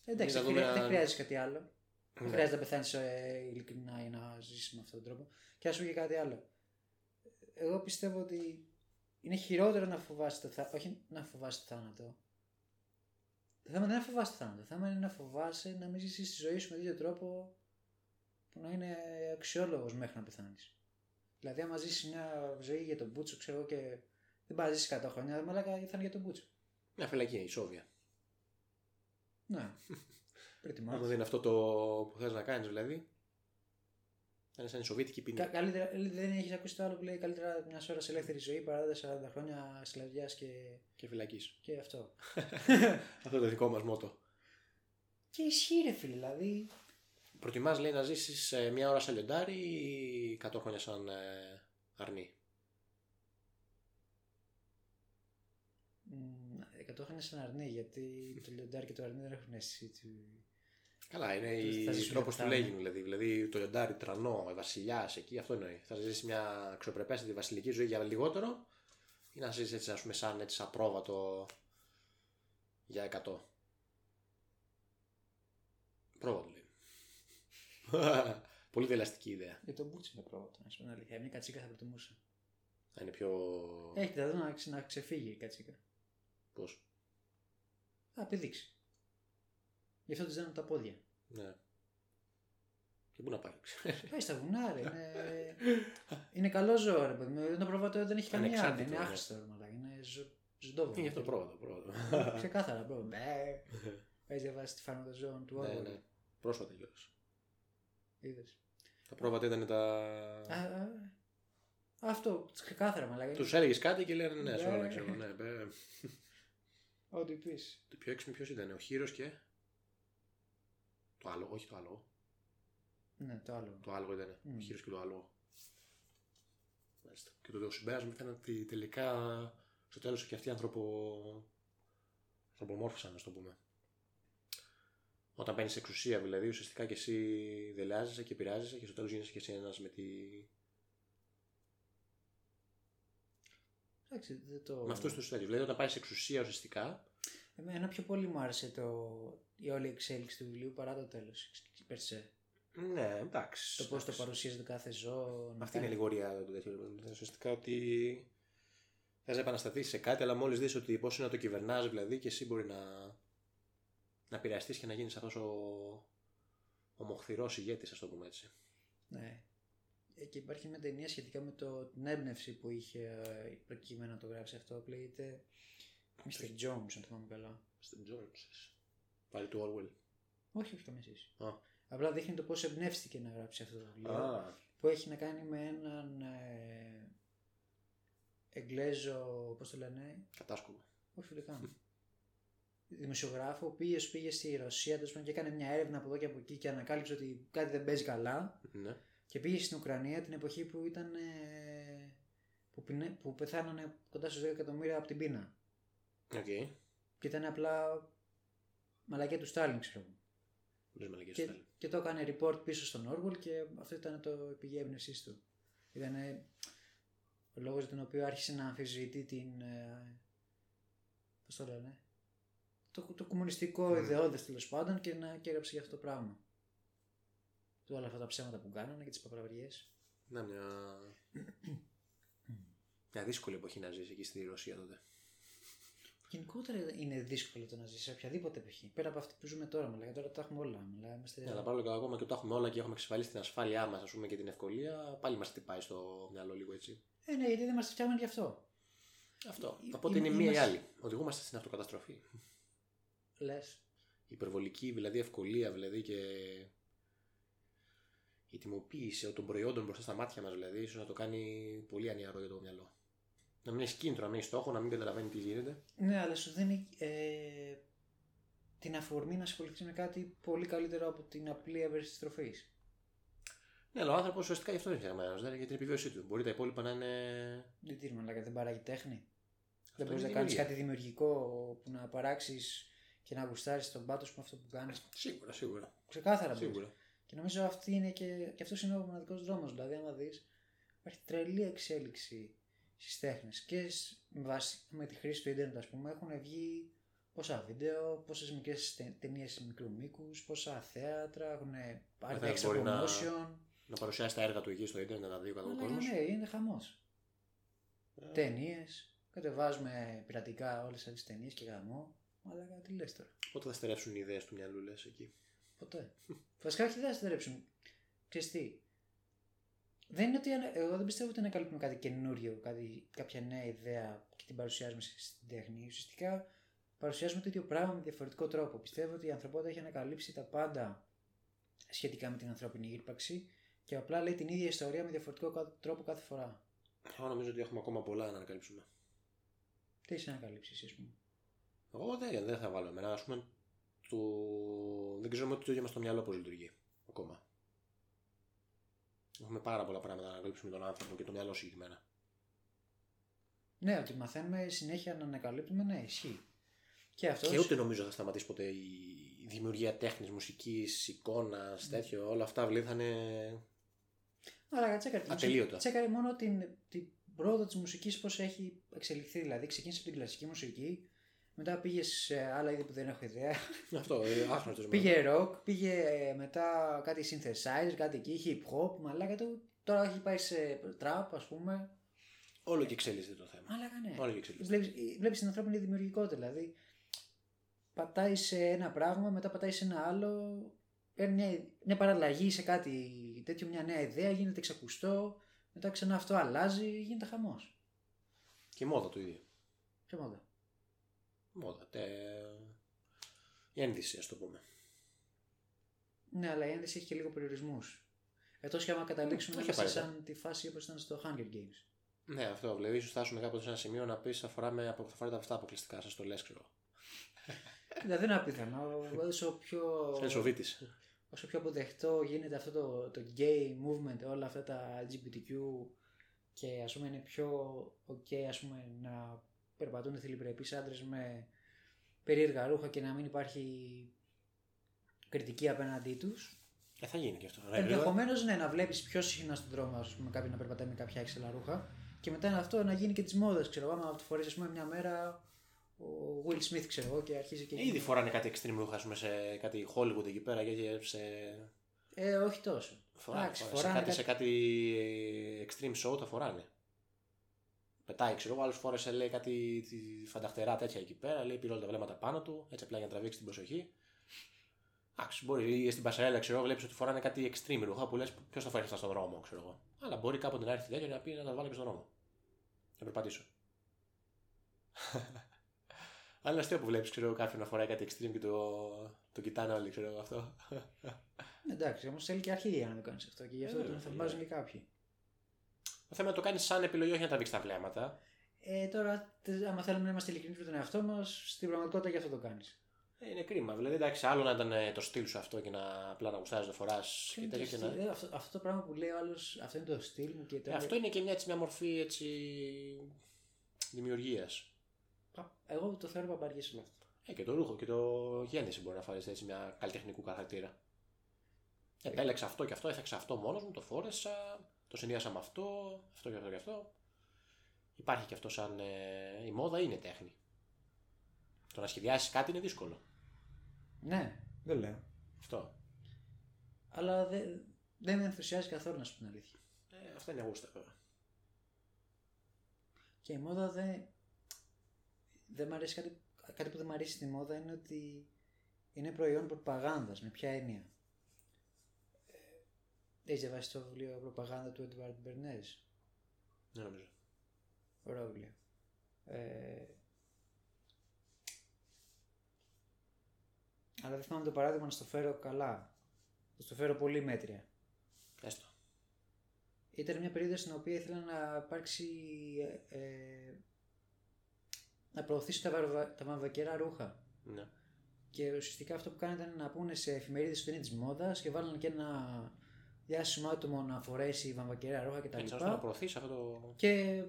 Εντάξει, να δεν, δούμε χρειά- αν- δεν χρειάζεται κάτι άλλο. Δεν Ναι. χρειάζεται να πεθάνεις ε, ειλικρινά για να ζήσει με αυτόν τον τρόπο. Και ας πούμε και κάτι άλλο. Εγώ πιστεύω ότι είναι χειρότερο να φοβάσαι το θάνατο. Όχι να φοβάσαι το θάνατο. Το θέμα δεν είναι να φοβάσαι το θάνατο. Το θέμα είναι να φοβάσαι να μην ζήσει τη ζωή σου με τέτοιο τρόπο που να είναι αξιόλογος μέχρι να πεθάνεις. Δηλαδή, άμα ζήσεις μια ζωή για τον Μπούτσο, ξέρω εγώ και δεν πάει να ζήσεις 100 χρόνια, μαλάκα θα είναι για τον Μπούτσο. Μια φυλακή, η Σόβια. Ναι. [laughs] Pretty much. Άμα δεν είναι αυτό το που θες να κάνεις, δηλαδή. Θα είναι σαν η Σοβιετική ποινή. Κα- καλύτερα, δεν έχεις ακούσει το άλλο που λέει καλύτερα μιας ώρας σε ελεύθερη ζωή παρά 40 χρόνια σκλαβιάς και, Και φυλακής. και αυτό. [laughs] αυτό είναι το δικό μας μότο. και ισχύει, ρε φίλε, δηλαδή. Προτιμάς, λέει, να ζήσεις μια ώρα σαν λιοντάρι ή 100 χρόνια σαν ε, αρνί. μ, 100 χρόνια σαν αρνί, γιατί το λιοντάρι και το αρνί δεν έχουν αίσθηση του. Καλά, είναι Θα η ζήσουμε τρόπος του πεθάμε. λέγει δηλαδή. Δηλαδή το λιοντάρι, τρανό, βασιλιάς εκεί, αυτό εννοεί. Θα ζήσεις μια αξιοπρεπέστατη βασιλική ζωή για λιγότερο ή να ζήσεις έτσι, ας πούμε, σαν έτσι απρόβατο για 100. Πρόβατο λέει. [laughs] Πολύ δελαστική ιδέα. Για τον Μπούτσο είναι πρόβατο, να σου πω την αλήθεια. Μια κατσίκα θα προτιμούσα. Θα είναι πιο. Έχει τα να, ξε- να ξεφύγει η κατσίκα. Πώς; Θα πηδήξει. Γι' αυτό τη δίνουν τα πόδια. Ναι. Και πού να πάει. Πάει στα βουνά, ρε. Είναι, είναι καλό ζώο, ρε παιδί μου. Είναι πρόβατο, δεν έχει καμία άμυνα. Ανεξάρτητο, Είναι ναι. άχρηστο, ρε μαλάκα. Είναι ζω, ζωντόβο. Είναι γι' αυτό πρόβατο. πρόβατο. Ξεκάθαρα, πρόβατο. Μπε. Έχει διαβάσει τη φάρμα των ζώων του ναι, Όργου. ναι. Πρόσφατα κιόλας. Είδες. Τα πρόβατα ήταν τα. Α, α, Αυτό, ξεκάθαρα μαλάκα. Τους έλεγες κάτι και λένε ναι, σε όλα Ναι. ξέρω. Ναι, μπε. Ό,τι πεις. Το πιο έξυπνο ποιος ήταν, ο Χείρος και. Το άλλο, όχι το άλλο. Ναι, το άλλο. Το άλλο ήταν. Μμ. Ο Χείρος και το άλλο. Μάλιστα. Και το, το συμπέρασμα ήταν ότι τελικά στο τέλος και αυτοί οι άνθρωποι ανθρωπομόρφωσαν, να το πούμε. Όταν παίρνεις εξουσία, δηλαδή, ουσιαστικά και εσύ δελεάζεσαι και πειράζεσαι και στο τέλος γίνεσαι και εσύ ένας με, τη... Εντάξει, δεν το. με αυτούς τους τέτοιου. Δηλαδή, όταν πάρεις εξουσία ουσιαστικά, Εμένα πιο πολύ μου άρεσε το... η όλη εξέλιξη του βιβλίου παρά το τέλος. Περσέ. ναι, εντάξει. Το πώς το εντάξει. παρουσίαζε το κάθε ζώο. να Αυτή είναι η κάνει- λιγορία του τέτοιου. Δηλαδή, Ουσιαστικά ότι θες να επανασταθεί σε κάτι, αλλά μόλις δεις ότι πώς είναι να το κυβερνάς, δηλαδή και εσύ μπορεί να, να επηρεαστείς και να γίνεις αυτός ο, ο μοχθηρό ηγέτης, ας το πούμε έτσι. Ναι. Ε, Και υπάρχει μια ταινία σχετικά με το, την έμπνευση που είχε ε, προκειμένου να το γράψει αυτό. που Λέγεται Mr. Jones, αν θυμάμαι καλά. Στον Jones. Πάλι του Orwell. Όχι, όχι καμία σχέση. Α. Απλά δείχνει το πώς εμπνεύστηκε να γράψει αυτό το βιβλίο. Α, Που έχει να κάνει με έναν ε, Εγγλέζο, πώς το λένε, κατάσκοπο. όχι φιλικά. [laughs] Δημοσιογράφο, ο οποίος πήγε στη Ρωσία τέλος πάντων, και έκανε μια έρευνα από εδώ και από εκεί και ανακάλυψε ότι κάτι δεν παίζει καλά. Ναι. Και πήγε στην Ουκρανία την εποχή που ήταν. ε, που, πεινε- που πεθάνανε κοντά στους 2 εκατομμύρια από την πείνα. Οκ. Και ήταν απλά μαλακία του Στάλιν, ξέρω εγώ. Λες μαλακίες Και, του Στάλιν. και το έκανε report πίσω στον Όργουελ και αυτό ήταν το πηγή έμπνευσής του. Ήταν ε, ο λόγος για τον οποίο άρχισε να αμφισβητεί την. Ε, πώς το λένε. Το, το κομμουνιστικό Μμμ. ιδεώδες τέλος πάντων και να και έγραψε για αυτό το πράγμα. Του όλα αυτά τα ψέματα που κάνανε και τις παπραβριές. Να μια. μια δύσκολη εποχή να ζήσει εκεί στη Ρωσία τότε. Γενικότερα είναι δύσκολο το να ζεις σε οποιαδήποτε εποχή. Πέρα από αυτή που ζούμε τώρα, μιλάμε. Τώρα τα έχουμε όλα. Μιλάμε, είμαστε... Ναι, αλλά πάλι και ακόμα και που τα έχουμε όλα και έχουμε εξασφαλίσει την ασφάλειά μας και την ευκολία, πάλι μας χτυπάει στο μυαλό λίγο έτσι. Ε, ναι, γιατί δεν μας φτιάχνουν γι' αυτό. Αυτό. Εί- Οπότε είμα- είναι μία ή είμαστε- άλλη. Οδηγούμαστε στην αυτοκαταστροφή. Λες. Η υπερβολική δηλαδή ευκολία δηλαδή και η τιμοποίηση των προϊόντων μπροστά στα μάτια μας δηλαδή, ίσως να το κάνει πολύ ανιαρό για το μυαλό. Να μην έχει κίνητρο, να μην έχει στόχο, να μην καταλαβαίνει τι γίνεται. Ναι, αλλά σου δίνει ε, την αφορμή να ασχοληθεί με κάτι πολύ καλύτερο από την απλή έβρεση της τροφής. Ναι, αλλά ο άνθρωπος ουσιαστικά γι' αυτό είναι φτιαγμένος, δηλαδή για την επιβίωσή του. Μπορεί τα υπόλοιπα να είναι. Δεν τι μαλάκα, δεν παράγει τέχνη. δεν είναι μπορείς να κάνεις δημιουργία. κάτι δημιουργικό που να παράξεις και να γουστάρεις τον πάτος σου με αυτό που κάνεις. Σίγουρα, σίγουρα. Ξεκάθαρα μπορείς. σίγουρα. Και νομίζω αυτή είναι και, και αυτός είναι ο μοναδικός δρόμος. Δηλαδή, άμα δεις, υπάρχει τρελή εξέλιξη στις τέχνες και σ- με, βάση, με τη χρήση του Ιντερνετ, ας πούμε, έχουν βγει πόσα βίντεο, πόσες μικρές ταινίες μικρούς μήκους, πόσα θέατρα, έχουν πάρει Βέβαια, extra μπορεί να- promotion. Να παρουσιάσει τα έργα του εκεί στο Ιντερνετ να δει ο Αλλά κόσμο. ναι, είναι χαμός. Ε. Ταινίες, κατεβάζουμε πειρατικά όλες αυτές τις ταινίες και γαμό. Αλλά τι λες τώρα; Πότε θα στερεύσουν οι ιδέες του μυαλού, λες εκεί; Ποτέ. Βασικά όχι δεν θα στερέψουν. Ξέρεις τι; Δεν είναι ότι ανα- εγώ δεν πιστεύω ότι ανακαλύπτουμε κάτι καινούριο, κάτι, κάποια νέα ιδέα και την παρουσιάζουμε σε- στην τέχνη. Ουσιαστικά παρουσιάζουμε το ίδιο πράγμα με διαφορετικό τρόπο. Πιστεύω ότι η ανθρωπότητα έχει ανακαλύψει τα πάντα σχετικά με την ανθρώπινη ύπαρξη και απλά λέει την ίδια ιστορία με διαφορετικό κα- τρόπο κάθε φορά. Εγώ νομίζω ότι έχουμε ακόμα πολλά να ανακαλύψουμε. Τι έχεις ανακαλύψεις, εσύ, ας πούμε; Εγώ δεν, δεν θα βάλω εμένα. Α πούμε, το... δεν ξέρουμε ότι το ίδιο μας το μυαλό πώς λειτουργεί ακόμα. Έχουμε πάρα πολλά πράγματα να ανακαλύψουμε τον άνθρωπο και το μυαλό συγκεκριμένα. Ναι, ότι μαθαίνουμε συνέχεια να ανακαλύπτουμε, ναι, ισχύει. Και αυτό. Και ούτε νομίζω θα σταματήσει ποτέ η δημιουργία τέχνης, μουσικής, εικόνας, τέτοιο. Όλα αυτά δηλαδή θα είναι. Αλλά τσέκαρε, τη Ατελείωτα. μουσική- τσέκαρε μόνο την, την πρόοδο της μουσικής πώς έχει εξελιχθεί. Δηλαδή ξεκίνησε από την κλασική μουσική, μετά πήγες σε άλλα είδη που δεν έχω ιδέα. [laughs] Αυτό, ε, άχρηστο. πήγε rock, πήγε ε, μετά κάτι synthesizer, κάτι εκεί, hip hop, μαλάκα του. Τώρα έχει πάει σε trap, ας πούμε. Όλο και εξέλιξε το θέμα. Μαλάκα ναι. Όλο και εξέλιξε. Βλέπεις, βλέπεις την ανθρώπινη δημιουργικότητα, δηλαδή πατάει σε ένα πράγμα, μετά πατάει σε ένα άλλο, παίρνει μια, μια παραλλαγή σε κάτι τέτοιο, μια νέα ιδέα, γίνεται ξακουστό, μετά ξανά αυτό αλλάζει, γίνεται χαμός. Και η μόδα το ίδιο. Ποια μόδα. Μόδα. Τε... Η ένδυση, ας το πούμε. Ναι, αλλά η ένδυση έχει και λίγο περιορισμούς. Εκτός και άμα καταλήξουμε να Όχι είμαστε απαραίτητα. σαν τη φάση όπως ήταν στο Hunger Games. Ναι, αυτό. Δηλαδή, ίσως φτάσουμε κάποτε σε ένα σημείο να πεις θα φοράμε απο- θα φοράτε αυτά αποκλειστικά. Σας το λες, ξέρω. δηλαδή δεν είναι απίθανο. Όσο πιο, Σαν Σοβίτης. όσο πιο αποδεκτό γίνεται αυτό το, το gay movement, όλα αυτά τα LGBTQ και ας πούμε είναι πιο ok ας πούμε να περπατούν θηλυπρεπείς άντρες με περίεργα ρούχα και να μην υπάρχει κριτική απέναντί τους. Ε, θα γίνει και αυτό. Ε, Ενδεχομένως ναι, να βλέπεις πιο συχνά στον δρόμο ας πούμε, κάποιον να περπατάει με κάποια έξελα ρούχα και μετά αυτό να γίνει και τη μόδα. Ξέρω εγώ, άμα το φορέσει ας πούμε, μια μέρα ο Will Smith, ξέρω εγώ, και αρχίζει και. Ε, ήδη φοράνε κάτι extreme ρούχα ας πούμε, σε κάτι Hollywood εκεί πέρα και σε. Ε, όχι τόσο. Φοράνε, Εντάξει, φοράνε. φοράνε σε, κάτι, σε κάτι extreme show τα φοράνε. Πετάει, ξέρω εγώ, άλλο φόρεσε λέει κάτι τη- φανταχτερά τέτοια εκεί πέρα, λέει πήρε όλα τα βλέμματα πάνω του, έτσι απλά για να τραβήξει την προσοχή. Εντάξει, μπορεί ή στην Πασαρέλα, ξέρω εγώ, βλέπεις ότι φοράνε κάτι extreme ρούχα που λες ποιος θα φοράει αυτά στον δρόμο, ξέρω εγώ. Αλλά μπορεί κάποτε να έρθει τέτοιο να πει να τα βάλω και στον δρόμο. Να περπατήσω. [laughs] Αλλά είναι αστείο που βλέπεις, ξέρω εγώ, κάποιον να φοράει κάτι extreme και το, το κοιτάνε όλοι, ξέρω εγώ αυτό. Εντάξει, όμως θέλει και αρχή για να το κάνεις αυτό και γι' αυτό Ε, τον βέβαια, θαυμάζουν ναι. και κάποιοι. Το θέμα είναι να το κάνεις σαν επιλογή, όχι να τραβήξει τα βλέμματα. Ε, τώρα, τε- άμα θέλουμε να είμαστε ειλικρινεί με τον εαυτό μας, στην πραγματικότητα γι' αυτό το κάνεις. Ε, είναι κρίμα. Δηλαδή, εντάξει, άλλο να ήταν ε, το στυλ σου αυτό και να απλά να γουστάζει να φοράς και τέτοιο. Και να... αυτό, αυτό το πράγμα που λέει ο άλλος, αυτό είναι το στυλ μου και Ε, τώρα. αυτό είναι και μια, έτσι, μια μορφή έτσι, δημιουργίας. Πα- Εγώ το θεωρώ παπαριές όλο αυτό. Ε, και το ρούχο και το γέννηση μπορεί να φάρεις έτσι μια καλλιτεχνικού χαρακτήρα. Επέλεξα αυτό και αυτό, έφτιαξα αυτό μόνος μου, το φόρεσα, το συνδύασα με αυτό, αυτό και αυτό και αυτό. Υπάρχει και αυτό σαν. Ε, η μόδα είναι τέχνη. Το να σχεδιάσεις κάτι είναι δύσκολο. Ναι, δεν λέω. Αυτό. Αλλά δεν, δεν με ενθουσιάζει καθόλου να σου πω την αλήθεια. Ε, αυτά είναι γούστα βέβαια. Και η μόδα δεν. δεν μ' αρέσει κάτι, κάτι που δεν μου αρέσει στη μόδα είναι ότι είναι προϊόν προπαγάνδας. Με ποια έννοια. Ε, Έχεις διαβάσει το βιβλίο Προπαγάνδα του Edward Bernays; Δεν νομίζω. Ωραίο βιβλίο. Ε, αλλά δεν θυμάμαι το παράδειγμα να στο φέρω καλά. Να στο φέρω πολύ μέτρια. Έστω. Ήταν μια περίοδος στην οποία ήθελα να υπάρξει. Ε, ε, να προωθήσω τα, βαρβα, τα βαμβακερά ρούχα. Ναι. Και ουσιαστικά αυτό που κάνανε ήταν να πούνε σε εφημερίδες ότι είναι της μόδας και βάλανε και ένα διάσημο άτομο να φορέσει βαμβακερά ρούχα κτλ. Έτσι ώστε να προωθήσει αυτό το. Και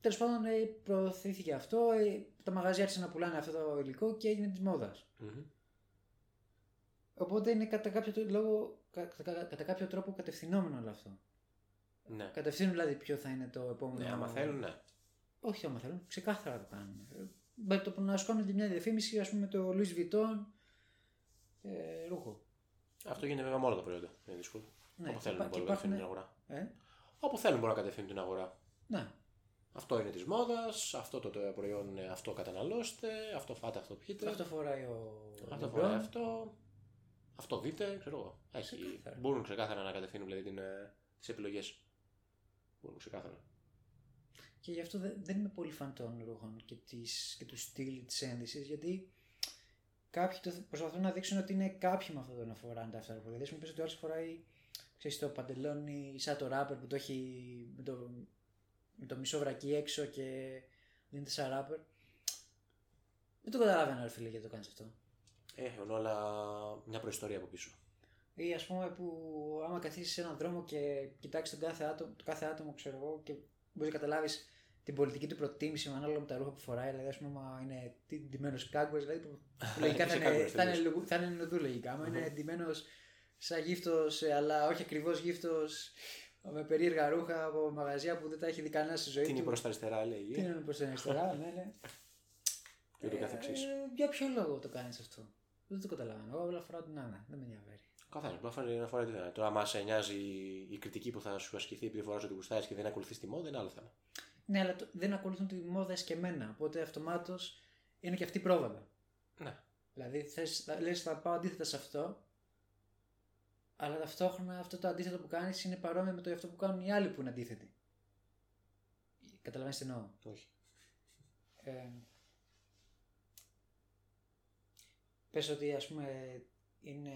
τέλος πάντων ε, προωθήθηκε αυτό. ε, Τα μαγαζιά άρχισαν να πουλάνε αυτό το υλικό και έγινε της μόδας. Μμμ. Οπότε είναι κατά κάποιο, τρόπο- λόγο, κα- κατά, κατά κάποιο τρόπο κατευθυνόμενο όλο αυτό. Ναι. Κατευθύνουν δηλαδή ποιο θα είναι το επόμενο. Ναι, άμα θέλουν, ναι. Όχι άμα θέλουν, ξεκάθαρα το κάνουν. Ε, Με το που να σου κάνουν και μια διαφήμιση, ας πούμε, το Louis Vuitton ε, ρούχο. Αυτό γίνεται βέβαια με όλα τα προϊόντα. Είναι δύσκολο. Ναι, Όπου και θέλουν υπά- μπορούν και να κατευθύνουν την υπάρχουν- αγορά. Ε, Όπου θέλουν μπορούν να κατευθύνουν την αγορά. ναι. Αυτό είναι της μόδας, αυτό το, το προϊόν είναι αυτό καταναλώστε, αυτό φάτε, αυτό πιείτε. Αυτό φοράει ο. Αυτό LeBron. φοράει αυτό. Αυτό δείτε, ξέρω εγώ. Έχει, Ξεκάθαρα. μπορούν ξεκάθαρα να κατευθύνουν δηλαδή, την, ε, τις επιλογές. Μπορούν ξεκάθαρα. Και γι' αυτό δεν, δεν είμαι πολύ φαν των ρούχων και, της, και του στυλ της ένδυσης, γιατί κάποιοι το, προσπαθούν να δείξουν ότι είναι κάποιοι με αυτό το να φοράνε τα αυτά. Δηλαδή, μου πεις ότι ο άλλος φοράει ξέρεις, το παντελόνι σαν το ράπερ που το έχει με το, με το μισό βρακί έξω και δίνεται σαν ράπερ. Δεν το καταλαβαίνω, ρε φίλε, γιατί το κάνεις αυτό. Έχουν όλα μια προϊστορία από πίσω. Ή ας πούμε που άμα καθίσεις σε έναν δρόμο και κοιτάξεις τον κάθε άτομο, το κάθε άτομο, ξέρω εγώ, και μπορείς να καταλάβεις την πολιτική του προτίμηση με ανάλογα με τα ρούχα που φοράει. Δηλαδή, ας πούμε, άμα είναι ντυμένος κάγκουες, δηλαδή που, που [laughs] λογικά θα Σε είναι, κάγκουες θα είναι, τελείως. λογου- θα είναι νοδού λογικά. Άμα είναι ντυμένος σαν γύφτος, αλλά όχι ακριβώς γύφτος, με περίεργα ρούχα από μαγαζιά που δεν τα έχει δει κανένας στη ζωή Τι είναι του. προς τα αριστερά, λέει. Τι είναι προς την αριστερά, [laughs] ναι, ναι. Και ούτω καθεξής. Ε, για ποιο λόγο το κάνεις αυτό; Δεν το καταλαβαίνω. Εγώ απλά φοράω την Άννα. Δεν με ενδιαφέρει. Καθένας. Μπορεί να φοράει να φοράει τι θέλει. Τώρα, άμα σε νοιάζει η κριτική που θα σου ασκηθεί επειδή φοράς ότι γουστάρεις και δεν ακολουθείς τη μόδα, είναι άλλο θέμα. Ναι, αλλά το- δεν ακολουθούν τη μόδα εσκεμμένα. Οπότε αυτομάτως είναι και αυτή πρόβαλα. Ναι. Δηλαδή θες, θα- λες θα πάω αντίθετα σε αυτό, αλλά ταυτόχρονα αυτό το αντίθετο που κάνεις είναι παρόμοιο με το αυτό που κάνουν οι άλλοι που είναι αντίθετοι. Καταλαβαίνεις τι εννοώ; Όχι. Ε, πες ότι ας πούμε είναι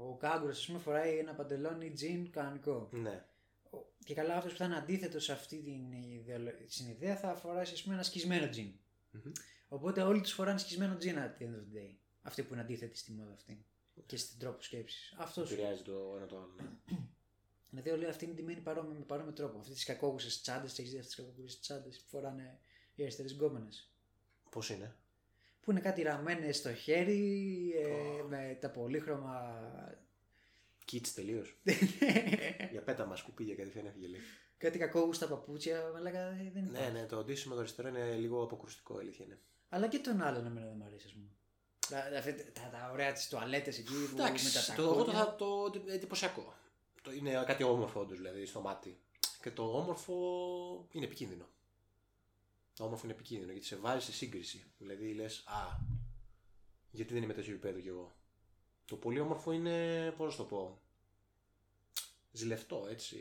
ο κάγκουρας ας πούμε φοράει ένα παντελόνι τζιν κανονικό. Ναι. Ο- Και καλά αυτός που θα είναι αντίθετος σε αυτή την, ιδεολο- στην ιδέα θα φοράσει ας πούμε ένα σκισμένο τζιν. Μμμ. Οπότε όλοι τους φοράνε σκισμένο τζιν at the end of the day. Αυτοί που είναι αντίθετοι στη μόδα αυτή. Και στην τρόπο σκέψης. Αυτός. Επηρεάζει το ένα το άλλο. ναι. [clears throat] Δηλαδή όλοι αυτοί είναι ντυμένοι παρόμοιο, με παρόμοιο τρόπο. Αυτέ τις κακόγουσε τσάντες, έχεις δει αυτές τις κακόγουσε τσάντες που φοράνε οι αριστερές γκόμενες; Πώς είναι; Που είναι κάτι ραμμένες στο χέρι, ε, με τα πολύχρωμα. Κίτς τελείως. [laughs] Για πέτα μας σκουπίδια κατευθείαν έφυγε λέει. κάτι κακόγουστα παπούτσια. Αλλά δεν είναι. Ναι, ναι, το ντύσιμο το αριστερό είναι λίγο αποκρουστικό, η αλήθεια είναι. Αλλά και τον άλλον εμένα δεν μου αρέσει, ας πούμε. Τα, τα, τα, τα ωραία τη τουαλέτες εκεί που με τα Εντάξει, το, εγώ το, τακούνια. θα, το εντυπωσιακό. Το είναι κάτι όμορφο όντως δηλαδή στο μάτι. Και το όμορφο είναι επικίνδυνο. Το όμορφο είναι επικίνδυνο γιατί σε βάζει σε σύγκριση. Δηλαδή λες, Α, γιατί δεν είμαι τέτοιο επίπεδο κι εγώ. Το πολύ όμορφο είναι, πώς να το πω, ζηλευτό έτσι.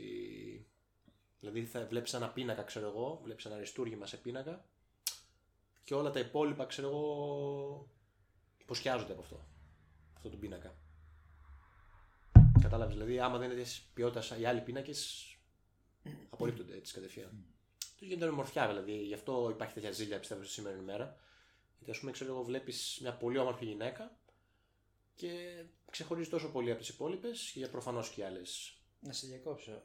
Δηλαδή θα βλέπεις ένα πίνακα, ξέρω εγώ, βλέπεις ένα αριστούργημα σε πίνακα και όλα τα υπόλοιπα, ξέρω εγώ, υποσκιάζονται από αυτό. Αυτό τον πίνακα. Κατάλαβες, δηλαδή άμα δεν είναι της ποιότητας οι άλλοι πίνακες απορρίπτονται έτσι κατευθείαν. Τους γίνεται ομορφιά δηλαδή, γι' αυτό υπάρχει τέτοια ζήλια πιστεύω στη σήμερα ημέρα. Γιατί ας πούμε ξέρω εγώ βλέπεις μια πολύ όμορφη γυναίκα και ξεχωρίζει τόσο πολύ από τις υπόλοιπες και για προφανώς και οι άλλες Να σε διακόψω.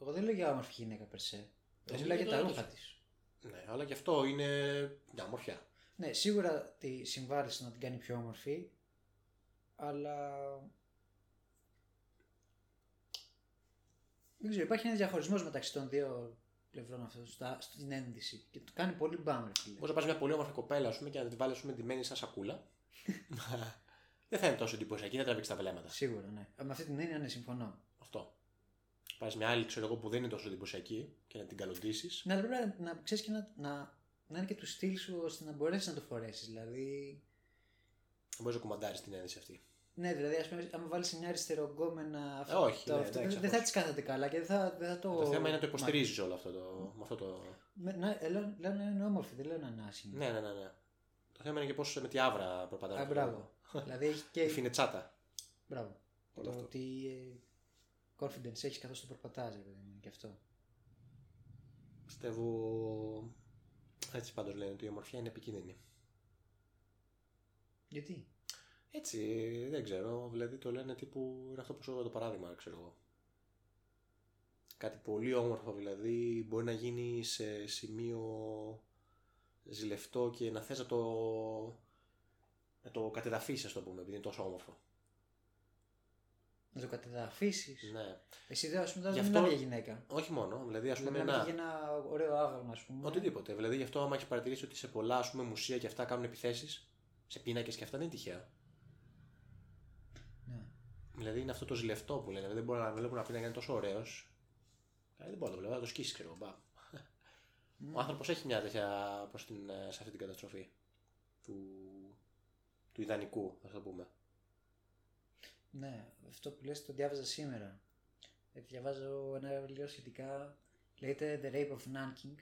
Εγώ δεν λέω για όμορφη γυναίκα περσέ. Εγώ Εσύ μιλάω για για τα το ρούχα έντος. της. Ναι, αλλά και αυτό είναι μια ομορφιά. Ναι, σίγουρα τη συμβάλλει στο να την κάνει πιο όμορφη, αλλά. Δεν ξέρω, υπάρχει ένας διαχωρισμός μεταξύ των δύο πλευρών αυτών στα- στην ένδυση και το κάνει πολύ μπάμ, ρε φίλε. Μπορείς να πα μια πολύ όμορφη κοπέλα ας πούμε, και να την βάλεις ας πούμε, ντυμένη σαν σακούλα. [laughs] δεν θα είναι τόσο εντυπωσιακή, δεν τραβήξεις τα βλέμματα. Σίγουρα, ναι. Με αυτή την έννοια, ναι, συμφωνώ. Αυτό. Πάρεις μια άλλη, ξέρω εγώ, που δεν είναι τόσο εντυπωσιακή και να την καλοντήσεις. Ναι, αλλά πρέπει να, να ξέρεις και να, να να είναι και του στυλ σου ώστε να μπορέσεις να το φορέσεις. Δηλαδή. Μπορείς να κουμαντάρεις την ένδυση αυτή. Ναι, δηλαδή, ας πούμε, άμα βάλεις μια αριστερογκόμενα. αυτό- όχι, το- ναι, αυτό, εντάξει, δεν θα σαφώς. τι κάθεται καλά και δεν θα, δεν θα το. Το θέμα είναι να το υποστηρίζεις όλο αυτό το. Με αυτό το... Με, να, ε, λέω, λέω να είναι όμορφη, δεν λέω να είναι άσχημη. Ναι, ναι, ναι, ναι. Το θέμα είναι και πώς με τη άβρα προπαντά. Α, μπράβο. δηλαδή έχει Η και. φινετσάτα. Μπράβο. Όλο το αυτό. ότι ε, confidence έχεις καθώς το προπατάζει, παιδί μου, και αυτό. Πιστεύω. Έτσι πάντως λένε ότι η ομορφιά είναι επικίνδυνη. Γιατί; Έτσι, δεν ξέρω. Δηλαδή το λένε τύπου. Είναι αυτό που σου είπα το παράδειγμα, ξέρω εγώ. Κάτι πολύ όμορφο δηλαδή μπορεί να γίνει σε σημείο ζηλευτό και να θες να το, να το κατεδαφίσεις, ας το πούμε, επειδή είναι τόσο όμορφο. Να το κατεδαφίσεις. Ναι. Εσύ δεν, ας πούμε, δεν Γι' μιλάμε αυτό- για γυναίκα. Όχι μόνο, δηλαδή ας πούμε Μιλάμε ένα... και για ένα ωραίο άγαλμα, ας πούμε. Οτιδήποτε. Δηλαδή γι' αυτό άμα έχεις παρατηρήσει ότι σε πολλά ας πούμε, μουσεία και αυτά κάνουν επιθέσεις, σε πίνακες και αυτά δεν είναι τυχαία. Ναι. Δηλαδή είναι αυτό το ζηλευτό που λένε. Δηλαδή δεν μπορεί να βλέπουν ένα πίνακα είναι τόσο ωραίος. Ε, δεν μπορεί να το βλέπω, θα το σκίσει, ξέρω εγώ. μπα. Ο άνθρωπος έχει μια τέτοια προς την, ε, σε αυτή την καταστροφή του, του ιδανικού, ας το πούμε. Ναι, αυτό που λες το διάβαζα σήμερα. Ε, Διαβάζω ένα βιβλίο σχετικά, λέγεται The Rape of Nanking.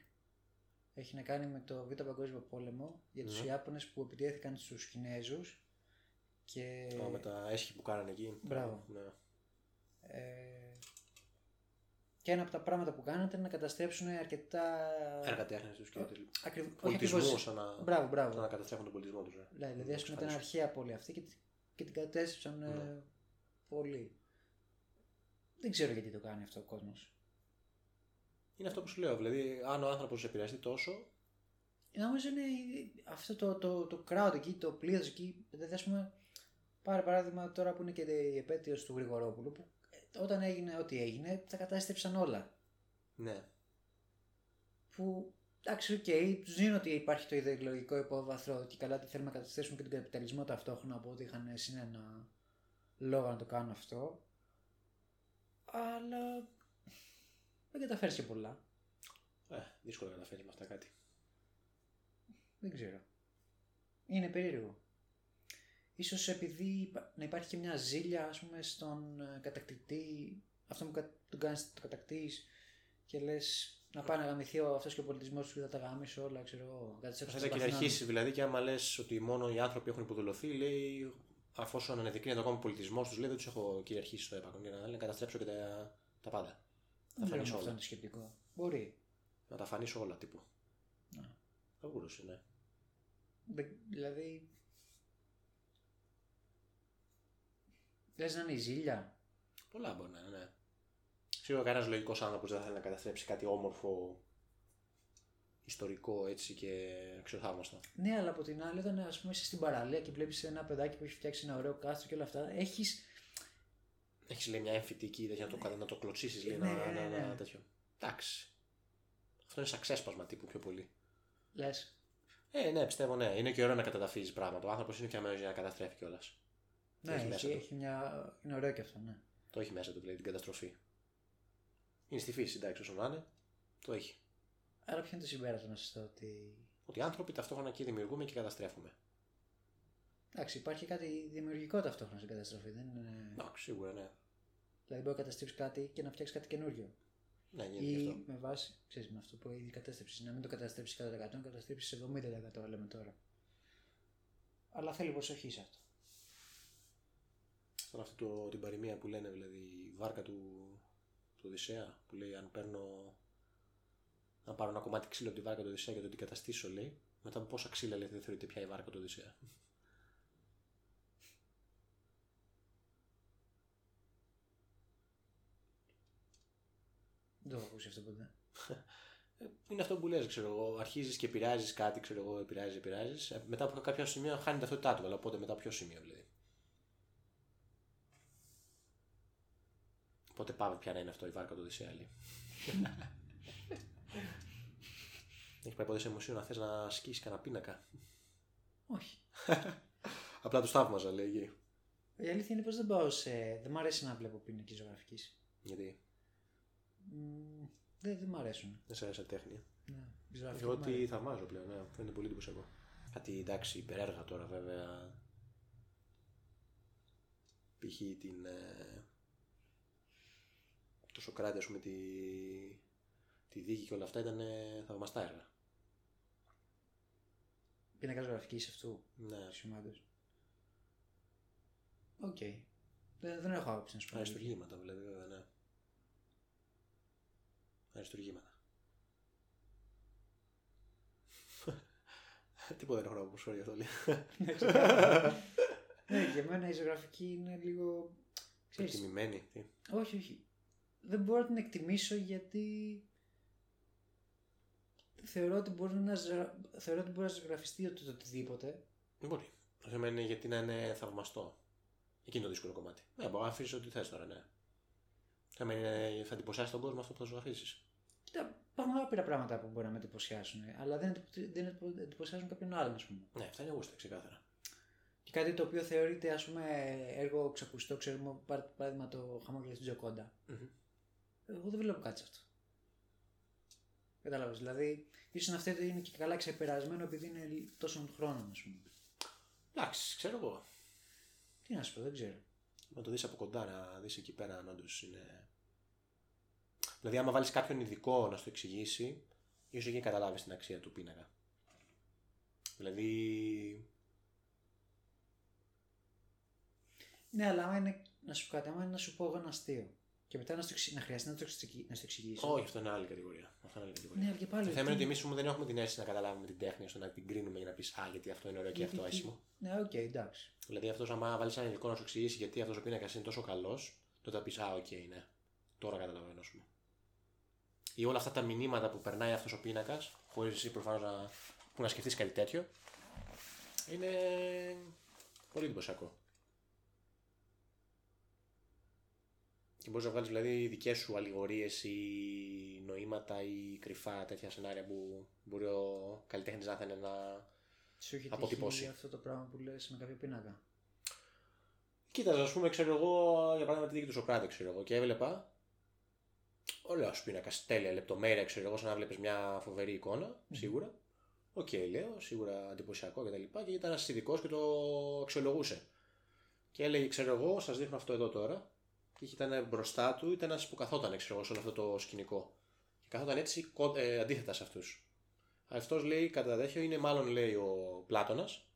Έχει να κάνει με το Β' Παγκόσμιο Πόλεμο για τους Ναι. Ιάπωνες που επιτέθηκαν στους Κινέζους και Το με τα έσχη που κάνανε εκεί. Μπράβο. Ναι. ε, και ένα από τα πράγματα που κάνανε ήταν να καταστρέψουν αρκετά Έργα τέχνης τους και ακριβ... όχι πολιτισμούς ακριβώς- σαν να, Μπράβο, μπράβο. σαν να καταστρέφουν τον πολιτισμό τους. Ναι, Δηλαδή, ας πούμε, ήταν αρχαία πόλη αυτή και, και την κατέστρεψαν ε, Ναι. Πολύ. Δεν ξέρω γιατί το κάνει αυτό ο κόσμος. Είναι αυτό που σου λέω. Δηλαδή, αν ο άνθρωπος επηρεαστεί τόσο, Νομίζω είναι η- αυτό το, το, το crowd εκεί, το πλήθος εκεί. Δηλαδή, ας πούμε, πάρε παράδειγμα τώρα που είναι και η επέτειος του Γρηγορόπουλου, που ε, όταν έγινε ό,τι έγινε, τα κατάστρεψαν όλα. ναι. Που εντάξει, OK, okay, του δίνω ότι υπάρχει το ιδεολογικό υπόβαθρο και καλά ότι θέλουμε να καταστρέψουμε και τον καπιταλισμό ταυτόχρονα, οπότε είχαν συν ένα λόγο να το κάνουν αυτό. Αλλά δεν καταφέρεις και πολλά. Ε, δύσκολο να καταφέρεις με αυτά κάτι. Δεν ξέρω. Είναι περίεργο. Ίσως επειδή υπα- να υπάρχει και μια ζήλια ας πούμε στον ε, κατακτητή, αυτό που κα- τον κάνεις το κατακτής και λες να πάει να γαμηθεί ο αυτός και ο πολιτισμός σου και θα τα γαμίσει όλα, ξέρω εγώ. καταστρέψω Θα το κυριαρχήσεις δηλαδή και άμα λες ότι μόνο οι άνθρωποι έχουν υποδουλωθεί, λέει, αφόσον ανεδεικνύεται ακόμα ο πολιτισμός τους, λέει δεν τους έχω κυριαρχήσει στο έπακρο. Για να λέει, να καταστρέψω και τα, τα πάντα. Δεν Θα ξέρω αν φανείς αυτό όλα. είναι το σκεπτικό. Μπορεί. Να τα φανείς όλα τύπου. Ναι. Θα μπορούσε, ναι. Δεν- Δηλαδή... Λες να είναι η ζήλια. Πολλά μπορεί να είναι, ναι. Σίγουρα κανένας λογικός άνθρωπος δεν θα θέλει να καταστρέψει κάτι όμορφο, ιστορικό έτσι και αξιοθαύμαστο. Ναι, αλλά από την άλλη, όταν ας πούμε είσαι στην παραλία και βλέπεις ένα παιδάκι που έχει φτιάξει ένα ωραίο κάστρο και όλα αυτά, έχεις Έχεις λέει μια έμφυτη εκεί τέτοια, να το, να το κλωτσίσεις, λέει Ναι, ένα, ναι, ένα, ναι. ένα τέτοιο. Εντάξει. Αυτό είναι σαν ξέσπασμα τύπου πιο πολύ. λες Ε, ναι, πιστεύω ναι. Είναι και ωραίο να καταδαφίζει πράγματα. Ο άνθρωπος είναι φτιαγμένο για να καταστρέφει κιόλας. Ναι, έχει έχει, μέσα έχει, του. μια... είναι ωραίο και αυτό, ναι. Το έχει μέσα του, δηλαδή την καταστροφή. Είναι στη φύση, εντάξει, όσο να είναι. Το έχει. Άρα ποιο είναι το συμπέρασμα στο ότι... Ότι οι άνθρωποι ταυτόχρονα και δημιουργούμε και καταστρέφουμε. Εντάξει, υπάρχει κάτι δημιουργικό ταυτόχρονα στην καταστροφή. Δεν είναι... Εντάξει, σίγουρα ναι. Δηλαδή μπορεί να καταστρέψεις κάτι και να φτιάξεις κάτι καινούριο. Ναι, γίνεται και Ή αυτό. με βάση, ξέρεις, με αυτό που ήδη κατέστρεψε, να μην το καταστρέψεις 100%, να καταστρέψεις 70% λέμε τώρα. Αλλά θέλει προσοχή σε αυτό. Σαν αυτή το, την παροιμία που λένε, δηλαδή η βάρκα του, του Οδυσσέα, που λέει αν παίρνω. Να πάρω ένα κομμάτι ξύλο από τη βάρκα του Οδυσσέα και το αντικαταστήσω, λέει. Μετά από πόσα ξύλα λέει, δεν θεωρείται πια η βάρκα του Οδυσσέα. Δεν το έχω ακούσει αυτό ποτέ. Ε, [laughs] Είναι αυτό που λες, ξέρω εγώ. Αρχίζεις και επηρεάζει κάτι, ξέρω εγώ, επηρεάζει, επηρεάζει. Μετά από κάποιο σημείο χάνει την ταυτότητά του. Αλλά οπότε μετά από ποιο σημείο δηλαδή. Οπότε πάμε πια να είναι αυτό η βάρκα του Οδυσσέα, λέει. [laughs] Έχει πάει ποτέ σε μουσείο να θες να σκίσεις κανένα πίνακα; Όχι. [laughs] Απλά τους θαύμαζα, λέει εκεί. Η αλήθεια είναι πως δεν πάω σε. Δεν μ' αρέσει να βλέπω πίνακες ζωγραφικής. Γιατί; Δεν, δεν μ' αρέσουν. δεν σε αρέσει τέχνη. Ναι. Ζωγραφική Εγώ μου τι αρέσει. θαυμάζω πλέον, ναι. Φαίνεται πολύ εντυπωσιακό. Κάτι εντάξει, υπερέργα τώρα βέβαια. Π.χ. την. Ε, το Σοκράτη, ας πούμε, τη, τη δίκη και όλα αυτά ήταν ε, θαυμαστά έργα. Πίνακα ζωγραφικής αυτού Ναι. του σημάδο. Οκ. Δεν, δεν έχω άποψη να σου πω. Αριστουργήματα δηλαδή, βέβαια, ναι. Αριστουργήματα. [laughs] Τίποτα δεν έχω να πω sorry για αυτό λέει. Ναι, ξεκάθαρα. ναι, για μένα η ζωγραφική είναι λίγο. Ξέρεις, Εκτιμημένη. Τι. όχι, όχι. Δεν μπορώ να την εκτιμήσω γιατί θεωρώ ότι μπορεί να, ζω- θεωρώ ότι μπορεί να ζωγραφιστεί το, το οτιδήποτε. Δεν μπορεί. Το θέμα είναι γιατί να είναι θαυμαστό. Εκείνο το δύσκολο κομμάτι. Ναι, μπορεί να αφήσει ό,τι θες τώρα, ναι. Το θέμα είναι θα εντυπωσιάσει τον κόσμο αυτό που θα σου αφήσει. Κοίτα, υπάρχουν άπειρα πράγματα που μπορεί να με εντυπωσιάσουν, αλλά δεν, εντυπω- δεν εντυπω- εντυπωσιάζουν κάποιον άλλον, ας πούμε. Ναι, αυτά είναι γούστα, ξεκάθαρα. Και κάτι το οποίο θεωρείται, ας πούμε, έργο ξακουστό, ξέρουμε, πάρε το παράδειγμα το χαμόγελο στην Τζοκόντα. Μμμ. Εγώ δεν βλέπω κάτι σε αυτό. Κατάλαβες, δηλαδή, ίσως αυτό είναι και καλά ξεπερασμένο επειδή είναι τόσο χρόνο, ας πούμε. Εντάξει, ξέρω εγώ. Τι να σου πω, δεν ξέρω. Να το δεις από κοντά, να δεις εκεί πέρα αν όντως είναι. Δηλαδή, άμα βάλεις κάποιον ειδικό να σου το εξηγήσει, ίσως εκεί καταλάβεις την αξία του πίνακα. Δηλαδή. Ναι, αλλά άμα είναι, να σου πω κάτι, άμα είναι να σου πω εγώ ένα αστείο και μετά να, στο, εξη- να χρειαστεί να το, εξηγη- να στο εξηγήσω. Όχι, αυτό είναι άλλη κατηγορία. Αυτό είναι άλλη κατηγορία. Ναι, αλλά και πάλι. Το θέμα τι- είναι ότι εμείς δεν έχουμε την αίσθηση να καταλάβουμε την τέχνη, ώστε να την κρίνουμε για να πεις Α, γιατί αυτό είναι ωραίο και γιατί αυτό τι- άσχημο. Ναι, οκ, εντάξει. Δηλαδή, αυτός, άμα βάλεις έναν ειδικό να σου εξηγήσει γιατί αυτός ο πίνακας είναι τόσο καλός, τότε θα πεις Α, οκ, ναι. Τώρα καταλαβαίνω, ας πούμε. Ή όλα αυτά τα μηνύματα που περνάει αυτός ο πίνακας, χωρίς εσύ προφανώς να, που να σκεφτείς κάτι τέτοιο, είναι πολύ εντυπωσιακό. Και μπορείς να βγάλεις δηλαδή δικές σου αλληγορίες ή νοήματα ή κρυφά τέτοια σενάρια που μπορεί ο καλλιτέχνης να θέλει να. Σου έχει Αποτυπώσει. τύχει αυτό το πράγμα που λες με κάποιο πίνακα; Κοίταζα, ας πούμε, ξέρω εγώ, για παράδειγμα τη δίκη του Σοκράτη, ξέρω εγώ, και έβλεπα. Ωραίο πίνακα, τέλεια λεπτομέρεια, ξέρω εγώ, σαν να βλέπεις μια φοβερή εικόνα, σίγουρα. Οκ, λέω, σίγουρα εντυπωσιακό κτλ. Και, και ήταν ένας ειδικό και το αξιολογούσε. Και έλεγε, ξέρω εγώ, σας δείχνω αυτό εδώ τώρα. Και ήταν μπροστά του, ήταν ένας που καθόταν, ξέρω εγώ, σε όλο αυτό το σκηνικό. Και καθόταν έτσι κο- ε, αντίθετα σε αυτούς. Αυτός λέει, κατά τέτοιο, είναι μάλλον λέει ο Πλάτωνας,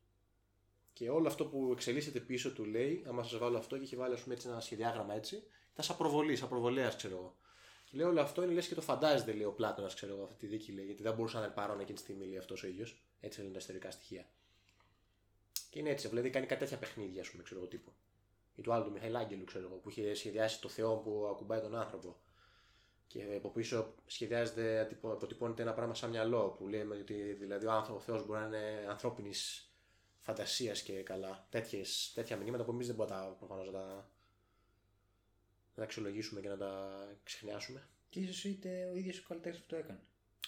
και όλο αυτό που εξελίσσεται πίσω του λέει, άμα σας βάλω αυτό και έχει βάλει ας πούμε, έτσι ένα σχεδιάγραμμα έτσι, ήταν σαν προβολής, σαν προβολέας, ξέρω εγώ. Και λέει όλο αυτό είναι λες και το φαντάζεται, λέει ο Πλάτωνας, ξέρω εγώ, αυτή τη δίκη λέει, γιατί δεν μπορούσε να είναι παρόν εκείνη τη στιγμή, λέει αυτός ο ίδιος. Έτσι λένε τα ιστορικά στοιχεία. Και είναι έτσι, δηλαδή κάνει κάτι τέτοια παιχνίδια, ας πούμε, ξέρω εγώ τύπου. Ή του άλλου του Μιχαήλ Άγγελου, ξέρω εγώ, που είχε σχεδιάσει το Θεό που ακουμπάει τον άνθρωπο. Και από πίσω σχεδιάζεται, ατυπω- αποτυπώνεται ένα πράγμα σαν μυαλό που λέμε ότι δηλαδή ο, άνθρωπο, ο Θεός μπορεί να είναι ανθρώπινης φαντασίας και καλά. Τέτοιες, τέτοια μηνύματα που εμείς δεν μπορούμε να τα, προφανώς, να τα, να τα αξιολογήσουμε και να τα ξεχνιάσουμε. Και ίσως είτε ο ίδιος ο καλλιτέχνης που το έκανε.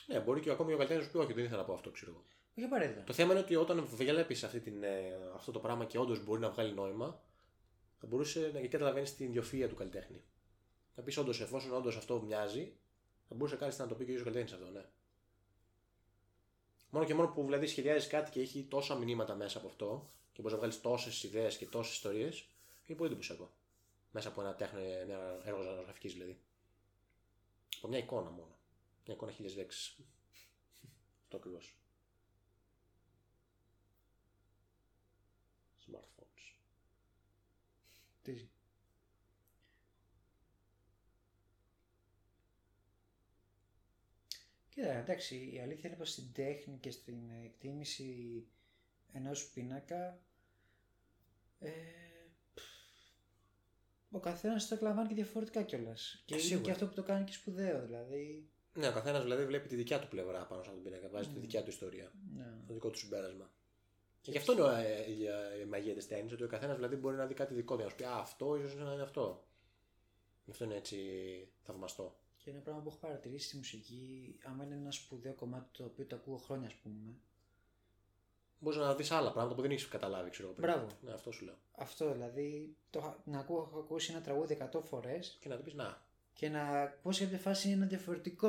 Ναι, μπορεί και ακόμη ο καλλιτέχνης να σου πει: Όχι, δεν ήθελα να πω αυτό, ξέρω εγώ. Όχι απαραίτητα. Το θέμα είναι ότι όταν βλέπει αυτό το πράγμα και όντως μπορεί να βγάλει νόημα, θα μπορούσε να και καταλαβαίνεις την ιδιοφυα του καλλιτέχνη. Να πεις όντως, εφόσον όντως αυτό μοιάζει, θα μπορούσε κάλλιστα να το πει και ο ίδιος καλλιτέχνης αυτό, ναι. Μόνο και μόνο που δηλαδή σχεδιάζεις κάτι και έχει τόσα μηνύματα μέσα από αυτό και μπορείς να βγάλεις τόσες ιδέες και τόσες ιστορίες, είναι πολύ εντυπωσιακό. Μέσα από ένα, τέχνο, ένα έργο ζωγραφικής δηλαδή. Από μια εικόνα μόνο. Μια εικόνα χίλιες λέξει. Αυτό [laughs] ακριβώς. Smartphones. Τι. Κοίτα, εντάξει, η αλήθεια είναι πως στην τέχνη και στην εκτίμηση ενός πίνακα ε, ο καθένας το εκλαμβάνει και διαφορετικά κιόλας. Και είναι σίγουρα. και αυτό που το κάνει και σπουδαίο, δηλαδή. Ναι, ο καθένας δηλαδή βλέπει τη δικιά του πλευρά πάνω σε αυτόν τον πίνακα. Βάζει τη Mm. δικιά του ιστορία. Ναι. Το δικό του συμπέρασμα. Και γι' αυτό είναι ε, η, ε, η μαγεία τη τέχνη, ότι ο καθένας δηλαδή μπορεί να δει κάτι δικό του. Να σου πει Α, αυτό ίσως να είναι αυτό. Γι' αυτό είναι έτσι θαυμαστό. Και ένα πράγμα που έχω παρατηρήσει στη μουσική, άμα είναι ένα σπουδαίο κομμάτι το οποίο το ακούω χρόνια, ας πούμε. Μπορείς να δεις άλλα πράγματα που δεν έχεις καταλάβει, ξέρω εγώ. πριν. Μπράβο. Ναι, αυτό σου λέω. Αυτό δηλαδή, το, είχα- να ακούω, έχω ακούσει ένα τραγούδι 100 φορές Και να του πεις Να, και να ακούσει κάποια φάση ένα διαφορετικό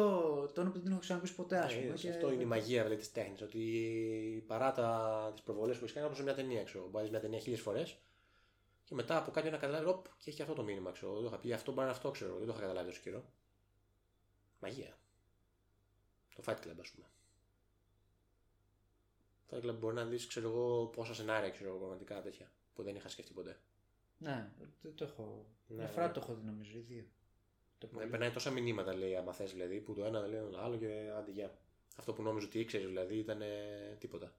τόνο που δεν έχω ξανακούσει ποτέ, ας πούμε. Ε, και... Αυτό είναι η μαγεία δηλαδή, της τέχνης. Ότι παρά τις προβολές που έχεις κάνει, όπως μια ταινία, ξέρω. Μπορεί να δεις μια ταινία χίλιες φορές και μετά από κάτι να καταλάβεις, οπ, και έχει αυτό το μήνυμα, ξέρω. Δεν το είχα πει, αυτό μπορεί να είναι αυτό, ξέρω. Δεν το είχα καταλάβει τόσο καιρό. Μαγεία. Το Fight Club, ας πούμε. Το Fight Club μπορεί να δεις, ξέρω εγώ, πόσα σενάρια, ξέρω εγώ, πραγματικά τέτοια που δεν είχα σκεφτεί ποτέ. Ναι, το, το έχω. Ναι, Μια ναι, φορά ναι. το έχω δει νομίζω, ή δύο. Το Ναι, πολύ. περνάει τόσα μηνύματα, λέει, άμα θες, δηλαδή, που το ένα λέει το άλλο και άντε γεια. Αυτό που νόμιζε ότι ήξερε, δηλαδή, ήταν ε, τίποτα.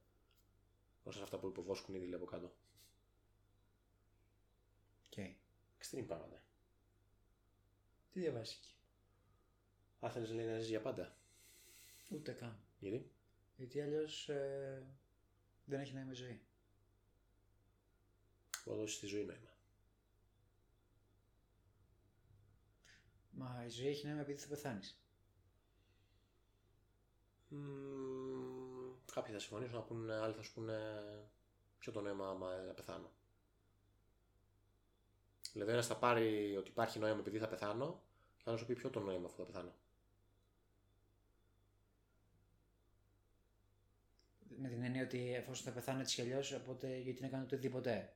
Όσα αυτά που υποβόσκουν ήδη λέει, από κάτω. OK. Extreme πράγματα. Τι διαβάσεις εκεί; Αν θέλεις λέει, να ζεις για πάντα. Ούτε καν. Γιατί; Γιατί αλλιώς δεν έχει νόημα η ζωή. Μπορείς να δώσει τη ζωή νόημα. Μα η ζωή έχει νόημα επειδή θα πεθάνεις. Μμμ, κάποιοι θα συμφωνήσουν να πούνε, άλλοι θα σου πούνε ποιο το νόημα άμα να πεθάνω. Δηλαδή, ένας θα πάρει ότι υπάρχει νόημα επειδή θα πεθάνω, και άλλος σου πει ποιο το νόημα αφού θα πεθάνω. Με την έννοια ότι εφόσον θα πεθάνω έτσι κι αλλιώς, οπότε γιατί να κάνω οτιδήποτε;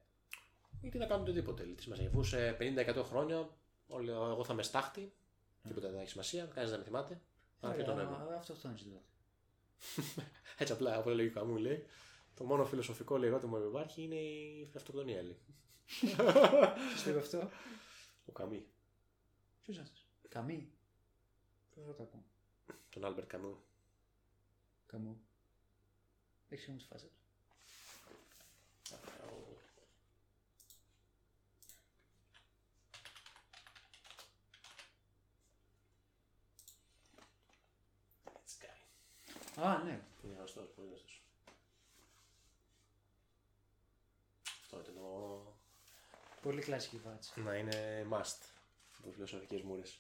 Ή τι να κάνω οτιδήποτε; λέει, Τι σημασία. Αφού σε 50-100 χρόνια όλοι, εγώ θα είμαι στάχτη, τίποτα δεν έχει σημασία, κανείς δεν με θυμάται. Άρα ποιο το Ωραία, νόημα. α, Αυτό αυτό είναι τότε. [laughs] Έτσι απλά, όπως λέει ο Καμού, λέει, το μόνο φιλοσοφικό λέει, ερώτημα που υπάρχει είναι η αυτοκτονία. Λέει. Ποιο το είπε αυτό. Ο Καμί, Ποιος είναι αυτός; Καμί. Πώ θα το ακούω; τον Άλμπερτ Καμού. Καμού. Δεν ξέρω τη φάση του. Α, ναι. Είναι γνωστός, πολύ γνωστός. Αυτό ήταν το. Πολύ κλασική φάτσα. Να είναι must από φιλοσοφικές μούρες.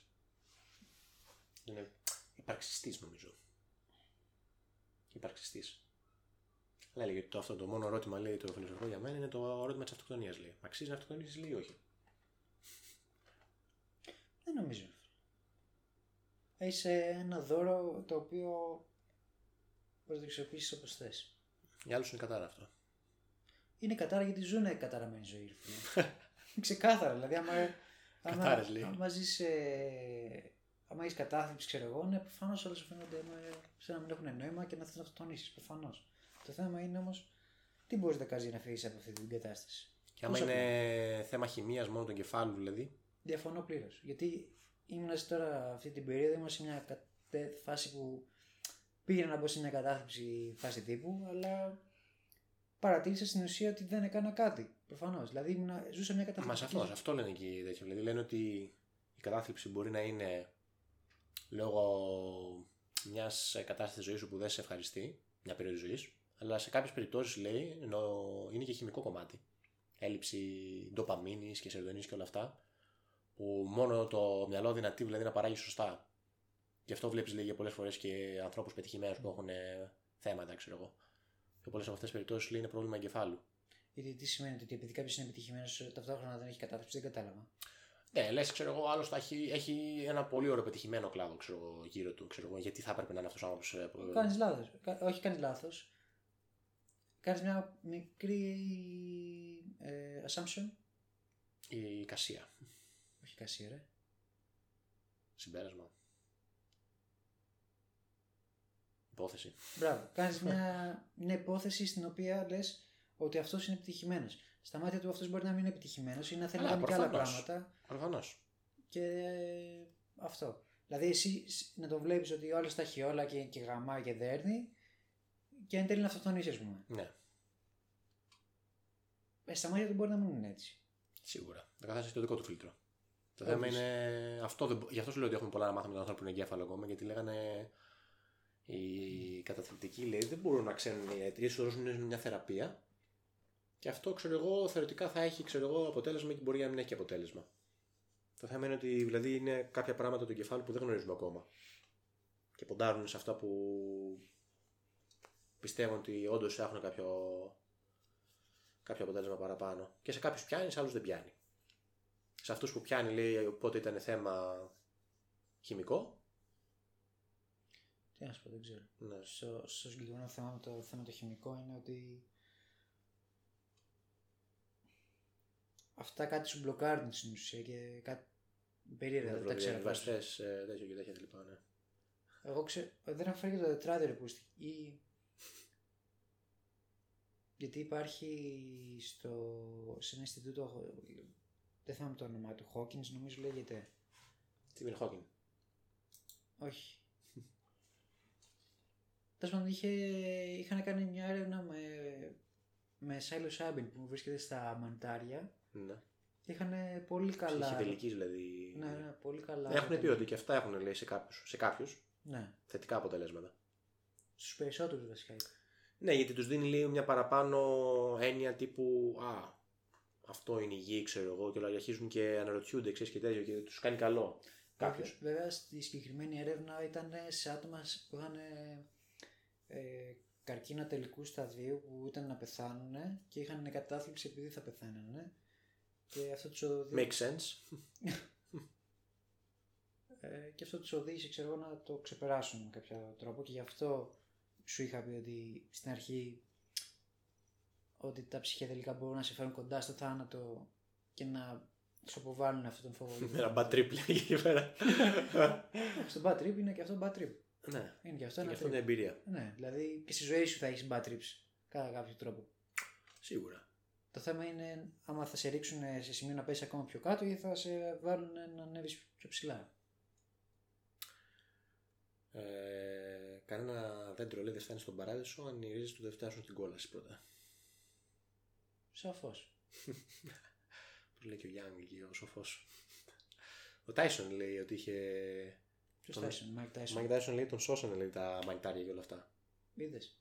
Είναι υπαρξιστής νομίζω. Υπαρξιστής. Αλλά έλεγε ότι το, αυτό το μόνο ερώτημα λέει το φιλοσοφικό για μένα είναι το ερώτημα της αυτοκτονίας. Λέει. Μα αξίζει να αυτοκτονήσεις, λέει ή όχι; Δεν νομίζω. Έχει ένα δώρο το οποίο μπορείς να το αξιοποιήσεις όπως θες. Για άλλους είναι κατάρα αυτό. Είναι κατάρα γιατί ζουν καταραμένη ζωή. ρε φίλε. Ξεκάθαρα. Δηλαδή, άμα, άμα, Κατάρες, λέει. άμα ζεις, ε, άμα έχεις κατάθλιψη, ξέρω εγώ, ναι, προφανώς όλα σου φαίνονται ε, σαν να μην έχουν νόημα και να θες να αυτοκτονήσει. Προφανώς. Το θέμα είναι όμως τι μπορείς να κάνεις για να φύγεις από αυτή την κατάσταση. Και άμα Πόσο είναι θέμα χημίας μόνο του εγκεφάλου δηλαδή. Διαφωνώ πλήρως. Γιατί ήμουν τώρα αυτή την περίοδο, ήμουν σε μια κατε- φάση που πήγαινα να μπω σε μια κατάθλιψη φάση τύπου, αλλά παρατήρησα στην ουσία ότι δεν έκανα κάτι. Προφανώς. Δηλαδή ήμουν, ζούσα μια Μα κατάθλιψη. αυτό, αυτό λένε εκεί τέτοιο. Δηλαδή λένε ότι η κατάθλιψη μπορεί να είναι λόγω μιας κατάστασης ζωής σου που δεν σε ευχαριστεί, μια περίοδος ζωής, αλλά σε κάποιες περιπτώσεις λέει ενώ είναι και χημικό κομμάτι. Έλλειψη ντοπαμίνης και σερδονή και όλα αυτά, που μόνο το μυαλό δυνατή δηλαδή να παράγει σωστά. Γι' αυτό βλέπεις λέει για πολλές φορές και ανθρώπους πετυχημένους που έχουν ε, θέματα, ξέρω εγώ. Και πολλές από αυτές τις περιπτώσεις λέει είναι πρόβλημα εγκεφάλου. Γιατί τι σημαίνει ότι επειδή κάποιος είναι επιτυχημένος, ταυτόχρονα δεν έχει κατάθλιψη, δεν κατάλαβα. Ναι, λες, ξέρω εγώ, άλλος θα έχει, έχει ένα πολύ ωραίο πετυχημένο κλάδο ξέρω, εγώ, γύρω του. Ξέρω εγώ, γιατί θα έπρεπε να είναι αυτός ο άνθρωπος. Κάνεις λάθος. Όχι, κάνεις λάθος. Κάνεις μια μικρή ε, assumption. Η κασία. Όχι κασία, ρε. Συμπέρασμα. Υπόθεση. Μπράβο. [laughs] Κάνεις μια, μια υπόθεση στην οποία λες ότι αυτός είναι επιτυχημένος. Στα μάτια του αυτός μπορεί να μην είναι επιτυχημένος ή να θέλει να Α, κάνει και άλλα προφανώς. πράγματα. Προφανώς. Και ε, αυτό. Δηλαδή εσύ σ- να το βλέπεις ότι όλο τα έχει όλα και, και γαμάει και δέρνει και εν τέλει να αυτοκτονήσει, ας πούμε. Ναι, Ε, στα μάτια του μπορεί να μην είναι έτσι. σίγουρα. Το καθένα έχει το δικό του φίλτρο. Το Obvious. θέμα είναι. Αυτό δεν... μπο- Γι' αυτό σου λέω ότι έχουμε πολλά να μάθουμε με τον ανθρώπινο εγκέφαλο ακόμα, γιατί λέγανε. Οι καταθλιπτικοί λέει δεν μπορούν να ξέρουν οι ιατροί, σου δώσουν μια θεραπεία και αυτό ξέρω εγώ θεωρητικά θα έχει ξέρω εγώ, αποτέλεσμα και μπορεί να μην έχει αποτέλεσμα. Το θέμα είναι ότι δηλαδή είναι κάποια πράγματα του εγκεφάλου που δεν γνωρίζουμε ακόμα και ποντάρουν σε αυτά που πιστεύουν ότι όντως έχουν κάποιο, κάποιο αποτέλεσμα παραπάνω. Και σε κάποιους πιάνει, σε άλλους δεν πιάνει. Σε αυτούς που πιάνει, λέει, οπότε ήταν θέμα Χημικό. Τι να σου πω, δεν ξέρω. Ναι. Στο, στο συγκεκριμένο θέμα με το θέμα το χημικό είναι ότι αυτά κάτι σου μπλοκάρουν στην ουσία και κάτι περίεργα δεν τα ξέρω. πώς. Νευρodiαβιβαστές, ε, τέτοιο και τέτοια λοιπά, ναι. Εγώ ξέρω, δεν έχω φέρει και το τετράδιο που στη- ή... Γιατί υπάρχει στο, σε ένα Ινστιτούτο, δεν θυμάμαι το όνομα του, Hawkins νομίζω λέγεται. Stephen Hawking; Όχι. Τέλος πάντων, είχε, είχαν κάνει μια έρευνα με, με psilocybin που βρίσκεται στα μανιτάρια Ναι. και είχαν πολύ καλά. Ψυχεδελικής δηλαδή. Ναι, ναι, πολύ καλά. Έχουν πει ότι και αυτά έχουν λέει σε κάποιους, σε κάποιους Ναι, θετικά αποτελέσματα. στους περισσότερους βασικά. είπε. Ναι, γιατί τους δίνει λίγο μια παραπάνω έννοια τύπου «Α, αυτό είναι η γη, ξέρω εγώ» και όλα αρχίζουν και αναρωτιούνται, ξέρεις και τέτοιο και τους κάνει καλό κάποιους. Βέβαια, στη συγκεκριμένη έρευνα ήταν σε άτομα που είχαν ε, καρκίνο τελικού σταδίου που ήταν να πεθάνουν και είχαν κατάθλιψη επειδή θα πεθάνανε. Και αυτό τους οδήγησε, Makes sense. ε, και αυτό τους οδήγησε ξέρω εγώ, να το ξεπεράσουν με κάποιο τρόπο και γι' αυτό σου είχα πει ότι στην αρχή ότι τα ψυχεδελικά μπορούν να σε φέρουν κοντά στο θάνατο και να σου αποβάλουν αυτόν τον φόβο. Με ένα bad trip λέει εκεί πέρα. [laughs] Στο bad trip είναι και αυτό bad trip. Ναι, Είναι και αυτό και ένα αυτό trip. είναι εμπειρία. Ναι, δηλαδή και στη ζωή σου θα έχεις bad trips κατά κάποιο τρόπο. Σίγουρα. Το θέμα είναι άμα θα σε ρίξουν σε σημείο να πέσει ακόμα πιο κάτω ή θα σε βάλουν να ανέβεις πιο ψηλά. Ε, κανένα δέντρο λέει δεν φτάνει στον παράδεισο αν οι ρίζες του δεν φτάσουν στην κόλαση πρώτα. Σαφώς. Που λέει και ο Γιουνγκ εκεί, ο σοφός. Ο Τάισον λέει ότι είχε... Ποιος Τον- Τάισον, Μάικ Ο Τάισον. Μάικ Τάισον λέει τον σώσανε λέει τα μανιτάρια και όλα αυτά. Είδες.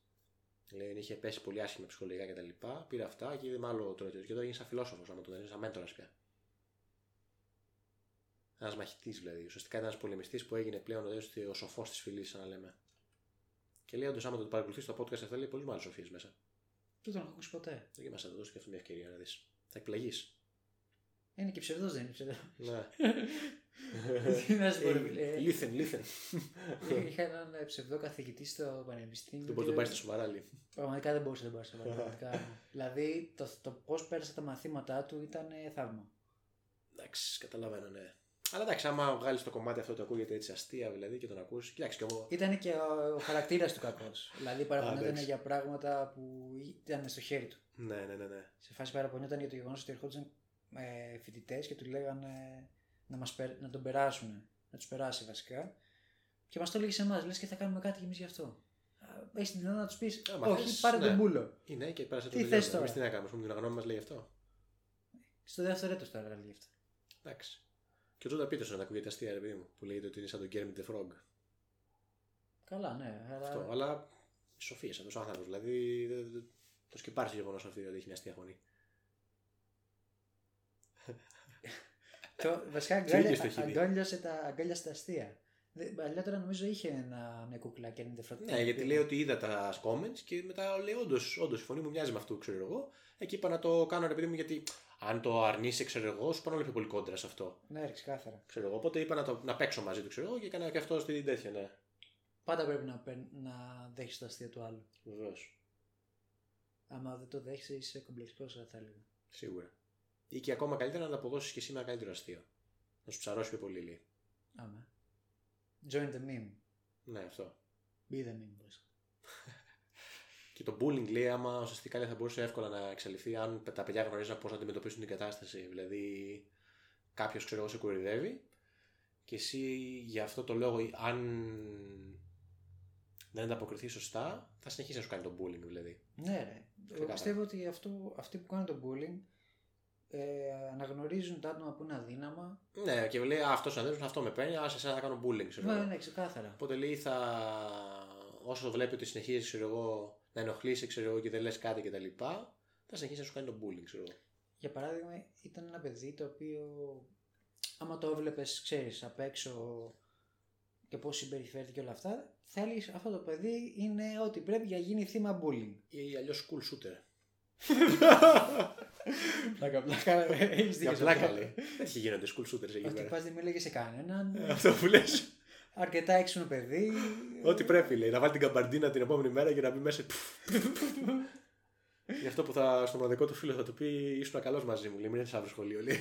Λέει είχε πέσει πολύ άσχημα ψυχολογικά κτλ. Πήρε αυτά και είδε με άλλο τρόπο. Και τώρα έγινε σαν φιλόσοφος, άμα τον δει, σαν μέντορας πια. Ένας μαχητής δηλαδή. Ουσιαστικά ήταν ένας πολεμιστής που έγινε πλέον ο, ο σοφός της φυλής, σαν να λέμε. Και λέει όντως, άμα το παρακολουθείς το podcast αυτό, λέει πολύ μεγάλε σοφίες μέσα. Δεν τον έχω ακούσει ποτέ. Δοκίμασα να το δώσεις και αυτή μια ευκαιρία να δεις. Θα εκπλαγείς. Είναι και ψευδός, δεν είναι ψευδός. ναι. Τι [laughs] να σου πω, ρε φίλε. Ε, Λίθεν, λίθεν. Είχα έναν ε, ψευδό καθηγητή στο πανεπιστήμιο. Δεν μπορείς να τον πάρεις στα σοβαρά, λέει. Πραγματικά δεν μπορούσε να τον πάρει στο πραγματικά. δηλαδή το, το πώς πέρασε τα μαθήματά του ήταν ε, θαύμα. Εντάξει, καταλαβαίνω, ναι. Αλλά εντάξει, άμα βγάλεις το κομμάτι αυτό το ακούγεται έτσι αστεία δηλαδή και τον ακούσει. Κοιτάξτε κι εγώ. Ήταν και ο, ο χαρακτήρας του κακός. δηλαδή παραπονιόταν εντάξει. για πράγματα που ήταν στο χέρι του. Ναι, ναι, ναι. ναι. Σε φάση παραπονιόταν για το γεγονός ότι ερχόντουσαν ε, φοιτητές και του λέγανε να, μας, περ- να τον περάσουν. Να τους περάσει βασικά. Και μας το έλεγε σε εμάς, λες και θα κάνουμε κάτι κι εμείς γι' αυτό. Έχεις την δυνατότητα να τους πεις: Άμα Όχι, θες, πάρε ναι. τον πούλο. Είναι και πέρασε το Τι τελείωμα. θες τώρα; Εμείς τι να κάνουμε, ας πούμε, την γνώμη μας λέει αυτό. Στο δεύτερο έτος τώρα λέει αυτό. Εντάξει. Και ο Τζόντα Πίτερσον ακούγεται αστεία, ρε παιδί μου, που λέγεται ότι είναι σαν τον Kermit the Frog. Καλά, ναι. Αλλά... Αυτό. Αλλά σοφίε αυτό ο άνθρωπος. Δηλαδή δεν- δεν- το σκυπάρει το γεγονός αυτό ότι έχει μια αστεία φωνή. Το, βασικά Και ο ίδιος το αγκάλια, έχει δει. αγκάλιασε τα, αγκάλιασε τα αστεία. Δε- Παλιότερα νομίζω είχε ένα, μια κούκλα και ένα τεφρό. Ναι, γιατί λέει ότι είδα τα comments και μετά λέει όντως, όντως, η φωνή μου μοιάζει με αυτού, ξέρω εγώ. Εκεί είπα να το κάνω ρε παιδί μου γιατί αν το αρνείσαι, ξέρω εγώ, σου πάνε όλο πιο πολύ κόντρα σε αυτό. Ναι, ρε, ξεκάθαρα. Ξέρω εγώ. Οπότε είπα να, το, να παίξω μαζί του, ξέρω εγώ, και έκανα και αυτό στην τέτοια, ναι. Πάντα πρέπει να, παίρν- να δέχεσαι τα αστεία του άλλου. Βεβαίως. Άμα δεν το δέχεσαι, είσαι κομπλεξικός, θα έλεγα. Σίγουρα. Ή και ακόμα καλύτερα να ανταποδώσει και εσύ με ένα καλύτερο αστείο. Να σου ψαρώσει πιο πολύ, λέει. Άμα. Join the meme. Ναι, αυτό. Be the meme, boys. Και το bullying λέει άμα ουσιαστικά λέει, θα μπορούσε εύκολα να εξαλειφθεί αν τα παιδιά γνωρίζαν πώς να αντιμετωπίσουν την κατάσταση. Δηλαδή, κάποιος ξέρω εγώ σε κορυδεύει και εσύ για αυτό το λόγο, αν δεν ανταποκριθεί σωστά, θα συνεχίσει να σου κάνει το bullying δηλαδή. Ναι, ρε. Εγώ Ξεκάθαρα. πιστεύω ότι αυτό, αυτοί που κάνουν το bullying ε, αναγνωρίζουν τα άτομα που είναι αδύναμα. Ναι, και λέει αυτός ο αδέρφος αυτό με παίρνει, α εσένα θα κάνω bullying. Ξέρω Ναι, εγώ. ναι, ξεκάθαρα. Οπότε λέει θα. Όσο βλέπει ότι συνεχίζεις ξέρω εγώ, να ενοχλήσει ξέρω εγώ, και δεν λες κάτι κτλ., θα συνεχίσει να σου κάνει το bullying. Ξέρω εγώ. Για παράδειγμα, ήταν ένα παιδί το οποίο, άμα το έβλεπες, ξέρεις, απ' έξω και πώς συμπεριφέρεται και όλα αυτά, θα έλεγε αυτό το παιδί είναι ότι πρέπει για γίνει θύμα bullying. Ή αλλιώς school shooter. [laughs] Πλάκα, πλάκα. Έχεις Για δίκιο σε πλάκα αυτό. λέει. Έτσι γίνονται school shooters εκεί Ότι πέρα. πας δεν μίλαγε σε κανέναν. Αυτό που λες. Αρκετά έξυπνο παιδί. Ό,τι πρέπει λέει. Να βάλει την καμπαρντίνα την επόμενη μέρα και να μπει μέσα. Γι' αυτό που θα στο μοναδικό του φίλο θα του πει ήσουν καλός μαζί μου. Λέει μην είναι αύριο σχολείο. Λέει.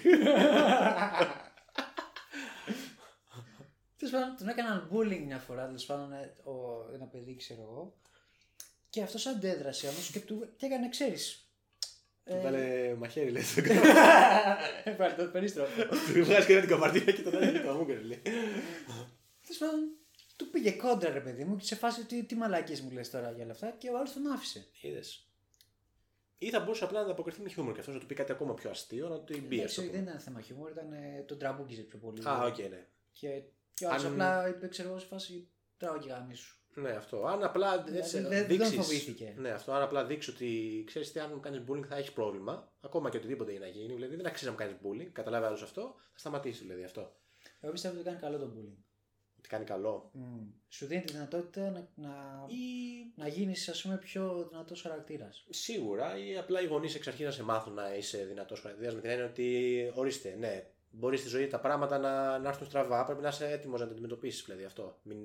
Τέλος πάντων, τον έκαναν bullying μια φορά. Τέλος πάντων, ε, ο- ένα παιδί, ξέρω εγώ. Και αυτός αντέδρασε όμως και του και έκανε, ξέρεις. Του βάλε μαχαίρι λέει. στον Πάρε το περίστροφο. Του βγάζει και την καμπαρντίνα και τον έλεγε το μου λέει. Τέλος πάντων, του πήγε κόντρα ρε παιδί μου και σε φάση τι, τι μαλακίες μου λες τώρα για όλα αυτά και ο άλλος τον άφησε. Είδες. Ή θα μπορούσε απλά να ανταποκριθεί με χιούμορ και αυτός να του πει κάτι ακόμα πιο αστείο, να του μπει Εντάξει, αυτό. δεν ήταν θέμα χιούμορ, ήταν ε, τον τραμπούκιζε πιο πολύ. Α, οκ, ναι. Και, και ο άλλος Αν- απλά είπε, ξέρω εγώ, σε φάση τράω και γάμι σου. Ναι, αυτό. Αν απλά Δηλαδή, έτσι, δεν- δεν δείξεις- φοβήθηκε. Ναι, αυτό. Αν απλά δείξεις ότι ξέρεις τι, αν μου κάνεις bullying θα έχεις πρόβλημα, ακόμα και οτιδήποτε είναι να γίνει. Δηλαδή δεν αξίζει να μου κάνεις bullying. Καταλάβει άλλο αυτό, θα σταματήσει δηλαδή αυτό. Εγώ πιστεύω ότι κάνει καλό το bullying. Ότι κάνει καλό. Mm. Σου δίνει τη δυνατότητα να, να, Ή να γίνεις ας πούμε πιο δυνατός χαρακτήρας. σίγουρα, ή απλά οι γονείς εξ αρχής να σε μάθουν να είσαι δυνατός χαρακτήρας με την έννοια ότι ορίστε, ναι, μπορείς στη ζωή τα πράγματα να, να έρθουν στραβά. Πρέπει να είσαι έτοιμος να τα αντιμετωπίσεις δηλαδή αυτό. Μην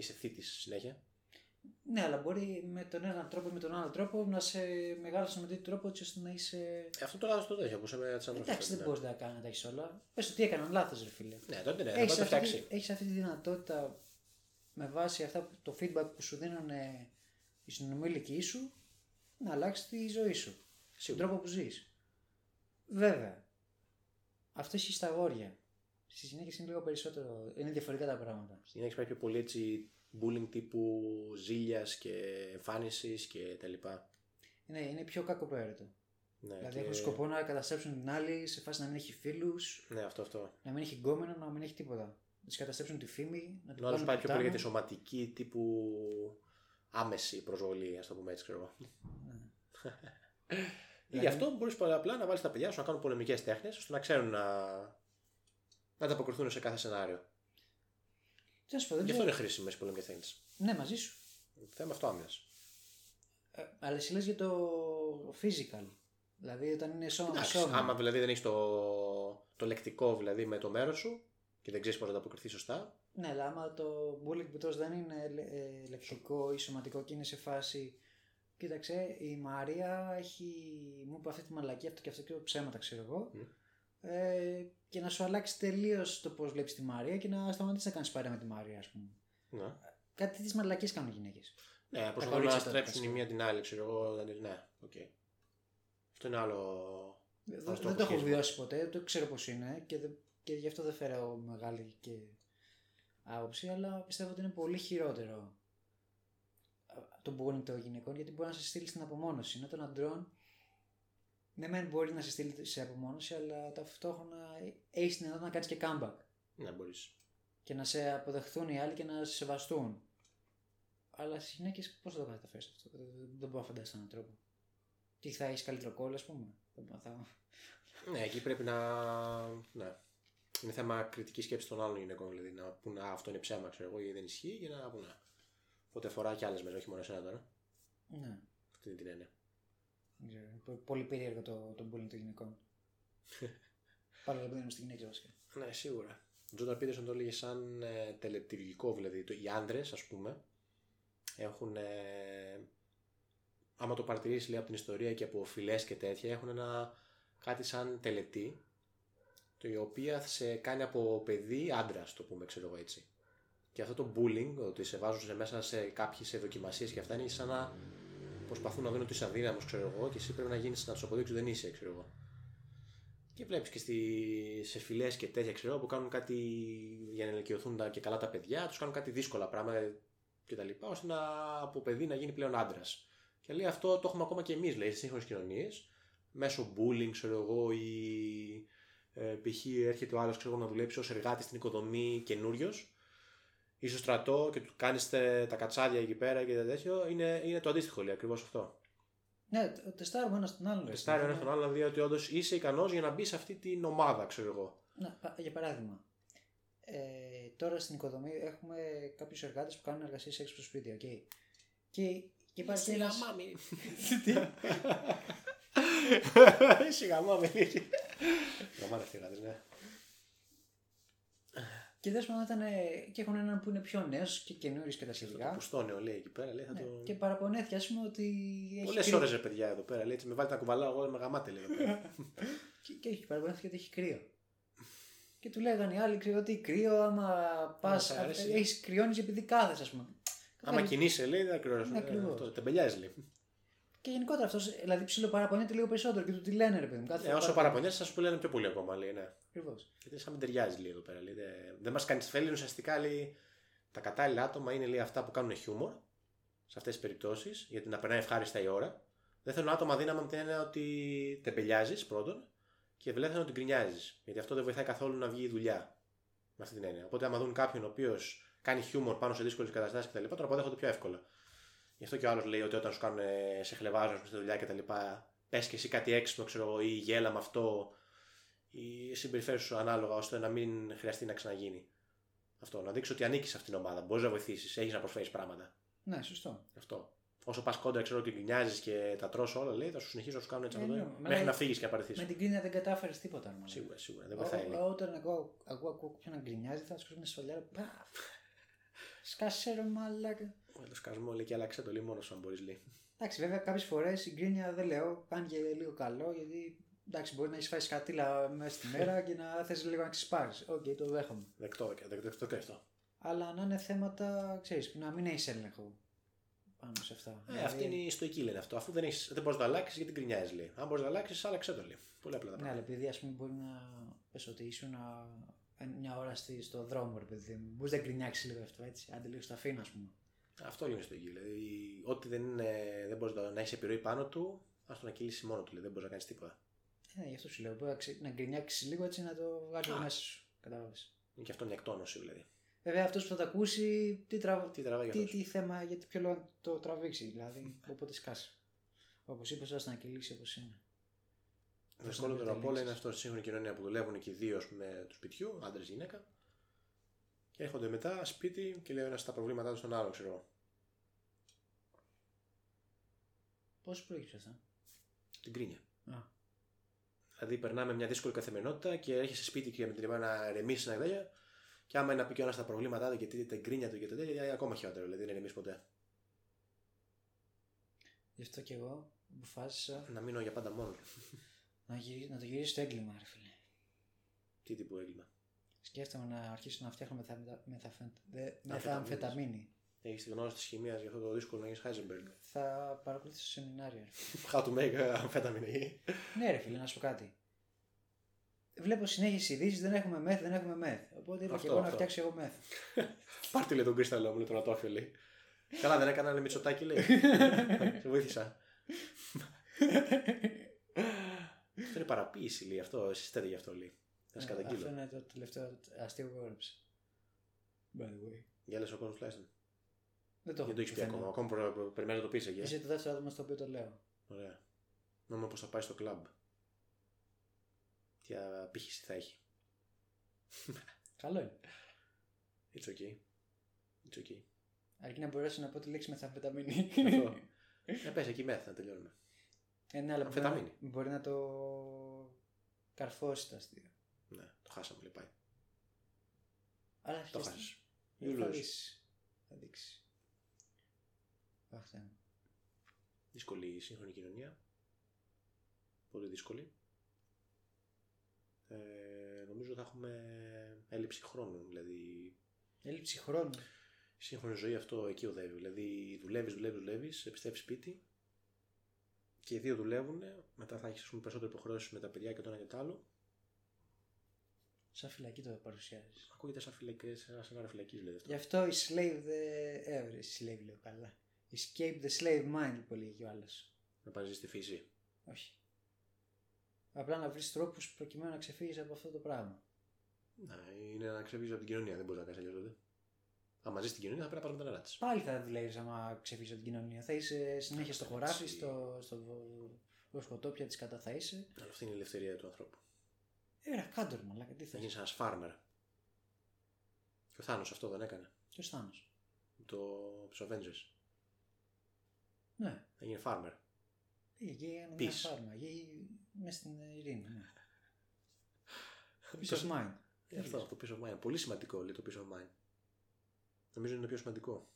είσαι θήτης συνέχεια. Ναι, αλλά μπορεί με τον έναν τρόπο ή με τον άλλο τρόπο να σε μεγάλωσε με τέτοιο τρόπο έτσι ώστε να είσαι. Ε, αυτό τώρα στο τέτοιο που είσαι με τι ανθρώπου. Εντάξει, δεν μπορείς να κάνεις να τα έχεις όλα. Πες ότι έκαναν λάθος, ρε φίλε. Ναι, τότε ναι, θα Έχεις το αυτή, φτιάξει. έχεις αυτή τη δυνατότητα με βάση αυτά που- το feedback που σου δίνουν ε, οι συνομήλικοι σου να αλλάξεις τη ζωή σου. Τον Σίγουρα. τρόπο που ζεις. Βέβαια, αυτό ισχύει στα αγόρια. Στι γυναίκε είναι λίγο περισσότερο. Είναι διαφορετικά τα πράγματα. Στην έχει πάει πιο πολύ έτσι bullying τύπου ζήλιας και εμφάνισης και τα λοιπά. Είναι, είναι πιο κακοπροαίρετο. Ναι, δηλαδή και... έχουν σκοπό να καταστρέψουν την άλλη σε φάση να μην έχει φίλους, ναι, αυτό αυτό. να μην έχει γκόμενο, να μην έχει τίποτα. Να τη καταστρέψουν τη φήμη, να την Ο άλλο κάνουν πάει πιο πολύ για τη πουτάνα. σωματική τύπου άμεση προσβολή, ας το πούμε έτσι, ξέρω εγώ. Ναι. Ή [laughs] γι' αυτό μπορείς απλά να βάλεις τα παιδιά σου να κάνουν πολεμικές τέχνες, ώστε να ξέρουν να, να ανταποκριθούν σε κάθε σενάριο. Τι να σου πω, δεν Γι' αυτό ξέρω. είναι χρήσιμες οι πολεμικέ τέχνε. Ναι, μαζί σου. Θέμα αυτό άμυνα. Ε, αλλά εσύ λες για το physical. Δηλαδή όταν είναι σώμα με σώμα. Άμα δηλαδή δεν έχεις το, το λεκτικό δηλαδή με το μέρος σου και δεν ξέρεις πώς να ανταποκριθεί σωστά, Ναι, αλλά άμα το bullying που τόσο δεν είναι λε- ε, λεκτικό ή σωματικό και είναι σε φάση. Κοίταξε, η Μαρία έχει. μου είπε αυτή τη μαλακία, αυτό και αυτό και το ψέματα, ξέρω εγώ. Μμ. Ε, και να σου αλλάξει τελείως το πώς βλέπεις τη Μαρία και να σταματήσεις να κάνεις παρέα με τη Μαρία, ας πούμε. ναι. Κάτι τις μαλακίες κάνουν οι γυναίκες. Ναι, προσπαθούν κορίτσια να τότε, στρέψουν η βασικά. μία την άλλη, ξέρω εγώ. δεν- Ναι, οκ. Αυτό είναι άλλο. Δεν, Αυτό δεν το έχω σχέσμα. βιώσει ποτέ, το ξέρω πώς είναι και, δεν- και γι' αυτό δεν φέρω μεγάλη και άποψη, αλλά πιστεύω ότι είναι πολύ χειρότερο το bullying των γυναικών γιατί μπορεί να σε στείλει στην απομόνωση. Ενώ των αντρών, ναι, μεν μπορεί να σε στείλει σε απομόνωση, αλλά ταυτόχρονα έχεις την δυνατότητα να κάνεις και comeback Ναι, μπορείς. και να σε αποδεχθούν οι άλλοι και να σε σεβαστούν. Αλλά στι γυναίκες πώς θα το καταφέρεις αυτό, δεν, δεν μπορώ να φανταστώ έναν τρόπο. Τι θα έχεις καλύτερο κόλλο, ας πούμε; Θα- θα- Ναι, εκεί πρέπει να. Ναι. Είναι θέμα κριτικής σκέψης των άλλων γυναικών. Δηλαδή να πούνε Α, αυτό είναι ψέμα, ξέρω εγώ, ή δεν ισχύει, και να πούνε. Οπότε αφορά και άλλες μέσα, όχι μόνο εσένα τώρα. Ναι. Αυτή είναι την έννοια. Δεν ξέρω. Είναι πο- Πολύ περίεργο το, το bullying των γυναικών. Πάλι δεν είναι στη γυναίκα βασικά. Ναι, σίγουρα. Ο Τζόνταν Πίτερσον το έλεγε σαν ε, τελετουργικό, δηλαδή. Το, οι άντρες, ας πούμε, έχουν. Ε, άμα το παρατηρήσεις λέει από την ιστορία και από φυλές και τέτοια, έχουν ένα κάτι σαν τελετή, το οποία σε κάνει από παιδί άντρα, το πούμε, ξέρω εγώ έτσι. Και αυτό το bullying, ότι σε βάζουν σε μέσα σε κάποιες δοκιμασίες και αυτά, είναι σαν να προσπαθούν να δουν ότι είσαι αδύναμος, ξέρω εγώ, και εσύ πρέπει να γίνεις να τους αποδείξεις ότι δεν είσαι, ξέρω εγώ. Και βλέπεις και στη, σε φυλές και τέτοια, ξέρω εγώ, που κάνουν κάτι για να ελικιωθούν τα- και καλά τα παιδιά, τους κάνουν κάτι δύσκολα πράγματα κτλ. ώστε να, από παιδί να γίνει πλέον άντρας. Και λέει αυτό το έχουμε ακόμα και εμείς, λέει, στι σύγχρονες κοινωνίες, μέσω bullying, ξέρω εγώ, ή ε, π.χ. έρχεται ο άλλος να δουλέψει ως εργάτης στην οικοδομή καινούριος ή στο στρατό και του κάνει τα κατσάδια εκεί πέρα και τέτοιο, είναι, είναι το αντίστοιχο, λέει ακριβώς αυτό. Ναι, τε- τεστάρουμε ένα τον άλλον. ρε. Τεστάρει ο ένας Ναι. τον άλλον να δει ότι όντως είσαι ικανός για να μπει σε αυτή την ομάδα, ξέρω εγώ. Να, πα- για παράδειγμα, ε, τώρα στην οικοδομή έχουμε κάποιους εργάτες που κάνουν εργασίες έξω από το σπίτι, οκ. Και, και υπάρχει ένας... Σιγά μου λίγη. Γαμάνε αυτοί οι γάτες, ναι. Και δες μου ήταν. και έχουν έναν που είναι πιο νέος και καινούριος και τα Το σχετικά. πουστόνιο λέει εκεί πέρα. Λέει, θα Ναι, το... Και παραπονέθηκε, ας πούμε, ότι. έχει Πολλές κρύο. ώρες ρε παιδιά εδώ πέρα. Λέει, έτσι, με βάλει τα κουβαλάω εγώ με γαμάτε λέει εδώ πέρα. [laughs] Και, και έχει παραπονέθηκε ότι έχει κρύο. Και του λέγανε οι άλλοι κρύο, ότι κρύο, άμα πας. σ' αρέσει. Έχεις κρυώνεις επειδή κάθεσαι, ας πούμε. Άμα κινείσαι λέει, δεν ακριβώ. Ναι, ακριβώς. Τεμπελιάζει λέει. Και γενικότερα αυτός, δηλαδή ψιλοπαραπονιέται λίγο περισσότερο και του τι λένε, ρε παιδί μου. Κάθε Ε, φορά όσο παραπονιέται. παραπονιέσαι, θα σου λένε πιο πολύ ακόμα λέει. Ναι. Ακριβώς. Γιατί σαν μην ταιριάζει λέει εδώ πέρα. Λέει. Δεν, δεν μας κάνεις θέλει ουσιαστικά λέει. Τα κατάλληλα άτομα είναι λέει, αυτά που κάνουν χιούμορ σε αυτές τις περιπτώσεις, γιατί να περνάει ευχάριστα η ώρα. Δεν θέλουν άτομα δύναμα με την έννοια ότι τεμπελιάζεις πρώτον και δεν θέλουν ότι γκρινιάζεις. Γιατί αυτό δεν βοηθάει καθόλου να βγει η δουλειά. Με αυτή την έννοια. Οπότε, άμα δουν κάποιον ο οποίος κάνει χιούμορ πάνω σε δύσκολες καταστάσεις κτλ., τον αποδέχονται πιο εύκολα. Γι' αυτό και ο άλλος λέει ότι όταν σου κάνουν ε, σε χλεβάζουν στη δουλειά κτλ., πες και εσύ κάτι έξυπνο, ξέρω εγώ, ή γέλα με αυτό, ή συμπεριφέρεις σου ανάλογα ώστε να μην χρειαστεί να ξαναγίνει. Αυτό, να δείξει ότι ανήκεις σε αυτήν την ομάδα. Μπορείς να βοηθήσεις, έχεις να προσφέρεις πράγματα. Ναι, σωστό. Αυτό. Όσο πας κόντρα, ξέρω και γκρινιάζεις και τα τρώ όλα, λέει, θα σου συνεχίσει να σου κάνουν έτσι Ε, αυτό. ναι, το- με- Μέχρι να φύγεις και να παραιτηθεί. Με την κρίνια δεν κατάφερες τίποτα. Ρε, Σίγουρα, σίγουρα. Δεν Ό- βοηθάει. λέει. ό- Όταν εγώ ακούω ακούω κάποιον να γκρινιάζει, θα σκοτώσω μια σφαλιάρα. Παφ. [laughs] Σκάσε ρε μαλάκα. Ε, Το σκασμό λέει και άλλαξε το λέει μόνο σου αν μπορείς λέει. Εντάξει, βέβαια κάποιες φορές η γκρίνια δεν λέω, κάνει και λίγο καλό γιατί εντάξει, μπορεί να έχεις φάει σκατήλα μέσα στη μέρα και να θες λίγο να ξεσπάσεις. Οκ, το δέχομαι. Δεκτό, δεκτό, δεκτό και αυτό. Αλλά να είναι θέματα, ξέρεις, να μην έχεις έλεγχο πάνω σε αυτά. Ε, αυτή είναι η στωικοί λένε αυτό. Αφού δεν, έχεις, δεν μπορείς να το αλλάξεις, γιατί γκρινιάζεις λέει. Αν μπορείς να αλλάξεις, άλλαξε το λέει. Πολύ απλά τα Ναι, πράγματα. αλλά επειδή ας πούμε μπορεί να πες ότι ήσουν να... μια ώρα στη, στο δρόμο, ρε παιδί μου. Μπορείς να γκρινιάξεις λίγο αυτό έτσι. Άντε λίγο στα αφήνω, ας πούμε. Αυτό λέει στο εκεί. Δηλαδή, ό,τι δεν, είναι, δεν μπορεί να, να έχεις επιρροή πάνω του, ας το να κυλήσει μόνο του. Λέει. Δεν μπορείς να κάνεις τίποτα. Ε, ναι, γι' αυτό σου λέω. Μπορεί να, ξε... να γκρινιάξεις λίγο έτσι να το βγάλεις Α. μέσα σου. Κατάλαβες. Είναι και αυτό μια εκτόνωση δηλαδή. Βέβαια αυτός που θα το ακούσει, τι, τραβ... Τι τραβάει για τι, αυτός. τι θέμα, γιατί ποιο λόγο να το τραβήξει. Δηλαδή, [laughs] όποτε σκάσει. Όπως είπες, ώστε να κυλήσει όπως είναι. Το δυσκολότερο να απ' όλα είναι τελείξεις. αυτό στη σύγχρονη κοινωνία που δουλεύουν και οι δύο ας πούμε, του σπιτιού, άντρες γυναίκα. Και έρχονται μετά σπίτι και λέει ο ένας τα προβλήματά τους στον άλλο, ξέρω εγώ. Πώς προέκυψε αυτό; Την κρίνια. Α. Δηλαδή, περνάμε μια δύσκολη καθημερινότητα και έρχεσαι σπίτι και με την ημέρα να ρεμίσεις ένα τέτοια. Και άμα είναι να πει και ο ένας τα προβλήματά του και τι- την κρίνια του και τα τέτοια, ακόμα χειρότερο. Δηλαδή, δεν ρεμίσει ποτέ. Γι' αυτό και εγώ αποφάσισα Να μείνω για πάντα μόνος. [laughs] να, γυρί... να το γυρίσω στο έγκλημα, ρε φίλε. Τι τύπου έγκλημα. Σκέφτομαι να αρχίσω να φτιάχνω μεθα... μετα- μεθαφεν- δε- Αμφεταμίνες. μεθαμφεταμίνη. Έχεις τη γνώση της χημίας για αυτό το δύσκολο να γίνει Heisenberg. Θα παρακολουθήσω σεμινάρια. ρε φίλε. How to make a amphetamine. ναι, ρε φίλε, να σου πω κάτι. Βλέπω συνέχεια ειδήσεις, δεν έχουμε μεθ, δεν έχουμε μεθ. Οπότε είπα και Αυτό, εγώ να αυτό. φτιάξω εγώ μεθ. [laughs] Πάρτε λέει τον κρίσταλο μου, λέει τον ατόφιο λέει. Καλά, δεν έκανα ένα μυτσοτάκι λέει. [laughs] Σε βοήθησα. [laughs] Αυτό είναι παραποίηση λέει αυτό. Εσεί τέτοια γι' αυτό λέει. Θα σα Ε, Αυτό καταγγείλω. είναι το τελευταίο αστείο που έγραψε. By the way. Γέλασε ο κόσμος τουλάχιστον. Δεν το Δεν το έχεις πει πουθενά. ακόμα. Ακόμα προ- προ- περιμένει να το πεις εκεί. ε. Είσαι το δεύτερο άτομο στο οποίο το λέω. Ωραία. Νόμιζα πω θα πάει στο κλαμπ. Τι απήχηση θα έχει. Καλό είναι. It's okay. It's okay. Αρκεί να μπορέσω να πω τη λέξη μεθαμφεταμίνη. Αυτό. [laughs] Ε, πες εκεί μέσα να τελειώνουμε. Ε, ναι, αλλά μπορεί Αμφεταμίνη. να, μπορεί να το καρφώσει το αστείο. Ναι, το χάσαμε λέει πάει. Αλλά Το αρχίζει- χάσεις. Ε, You Θα lose. δεις. Θα δείξει. Αχ, Θεέ μου. Δύσκολη η σύγχρονη κοινωνία. Πολύ δύσκολη. Ε, νομίζω θα έχουμε έλλειψη χρόνου. Δηλαδή Έλλειψη χρόνου. η σύγχρονη ζωή αυτό εκεί οδεύει. Δηλαδή δουλεύεις, δουλεύεις, δουλεύεις, επιστρέφεις σπίτι και οι δύο δουλεύουν. Μετά θα έχεις περισσότερη υποχρέωση με τα παιδιά και το ένα και το άλλο. Σαν φυλακή το παρουσιάζεις. Ακούγεται σαν φυλακή, σαν σενάριο φυλακή δηλαδή αυτό. Γι' αυτό η slave the. Ε, βρε, η slave λέω καλά. Escape the slave mind που λέγει ο άλλος. Να πας στη φύση. Όχι. Απλά να βρεις τρόπους προκειμένου να ξεφύγεις από αυτό το πράγμα. Να, είναι να ξεφύγεις από την κοινωνία. Δεν μπορείς να κάνεις αλλιώς τότε. Αν μαζί στην κοινωνία θα πρέπει να πάρεις με τα νερά τη. Πάλι θα δουλεύεις άμα ξεφύγεις από την κοινωνία. Θα είσαι συνέχεια στο χωράφι, Εντάξει. στο, στο βοσκοτόπια της κατά θα είσαι. Αλλά αυτή είναι η ελευθερία του ανθρώπου. Ε, ρε, κάντο ρε μαλάκα, τι Να θες. γίνει ένας φάρμερ. Και ο Θάνος αυτό δεν έκανε. Ποιος Θάνος. Το του Avengers. Ναι. Να γίνει φάρμερ. Εκεί είναι μια Peace. φάρμα. Εκεί μέσα στην ειρήνη. Ναι. [laughs] Peace of mind. Ε, Αυτό το peace of mind. Πολύ σημαντικό λέει το peace of mind. Νομίζω είναι το πιο σημαντικό.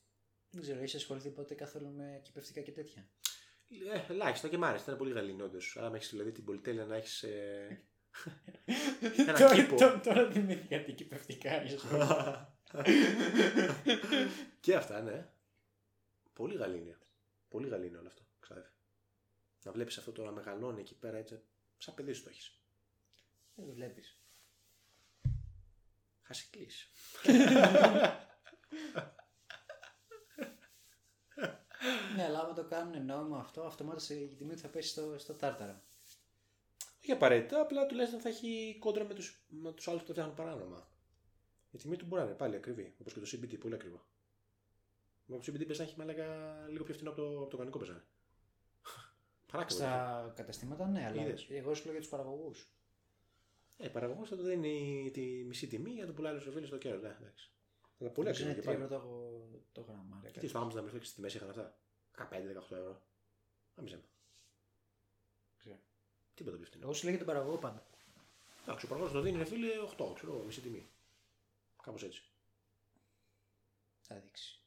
Δεν ξέρω, είσαι ασχοληθεί ποτέ καθόλου με κυπευτικά και τέτοια; Ε, ελάχιστα και μ' άρεσε. Ήταν πολύ γαλήνο όντως. Αλλά με έχεις δηλαδή την πολυτέλεια να έχεις. Ε... [laughs] Ένα Τώρα- κήπο. τώρα- Τώρα δεν είναι γιατί κυπευτικά είσαι και αυτά, ναι. Πολύ γαλήνια. Πολύ γαλήνιο όλο αυτό. Ξάδερφε. Να βλέπεις αυτό τώρα να μεγαλώνει εκεί πέρα έτσι. Σαν παιδί σου το έχεις. Δεν το βλέπεις. Χασικλής. [laughs] Ναι, αλλά άμα το κάνουν νόμιμο αυτό, αυτομάτως η τιμή του θα πέσει στο, στο τάρταρα. Όχι απαραίτητα, απλά τουλάχιστον θα έχει κόντρα με τους με τους άλλους που το φτιάχνουν παράνομα. Η τιμή του μπορεί να είναι πάλι ακριβή, όπως και το CBD, πολύ ακριβό. Με το CBD πες να έχει μαλάκα λίγο πιο φθηνό από το, από το κανονικό πεζάνε. Παράκριβο. Στα καταστήματα, ναι, αλλά Είδες. εγώ σου λέω για τους παραγωγούς. Ε, παραγωγό θα το δίνει τη μισή τιμή για το πουλάει ο φίλος στο κέρο. Ναι, εντάξει. Αλλά πολύ είναι ακριβό και 3 πάλι. ευρώ το, το γραμμάρι. Και τι στο Amazon μέχρι και στη μέση είχαν αυτά. 15-18 ευρώ. Άμιζε με. Ξέρω. Τίποτα πιο φθηνό. Εγώ σου λέω για τον παραγωγό πάντα. Εντάξει, ο παραγωγός το δίνει ρε φίλε 8, ξέρω εγώ, μισή τιμή. Κάπως έτσι. Θα δείξει.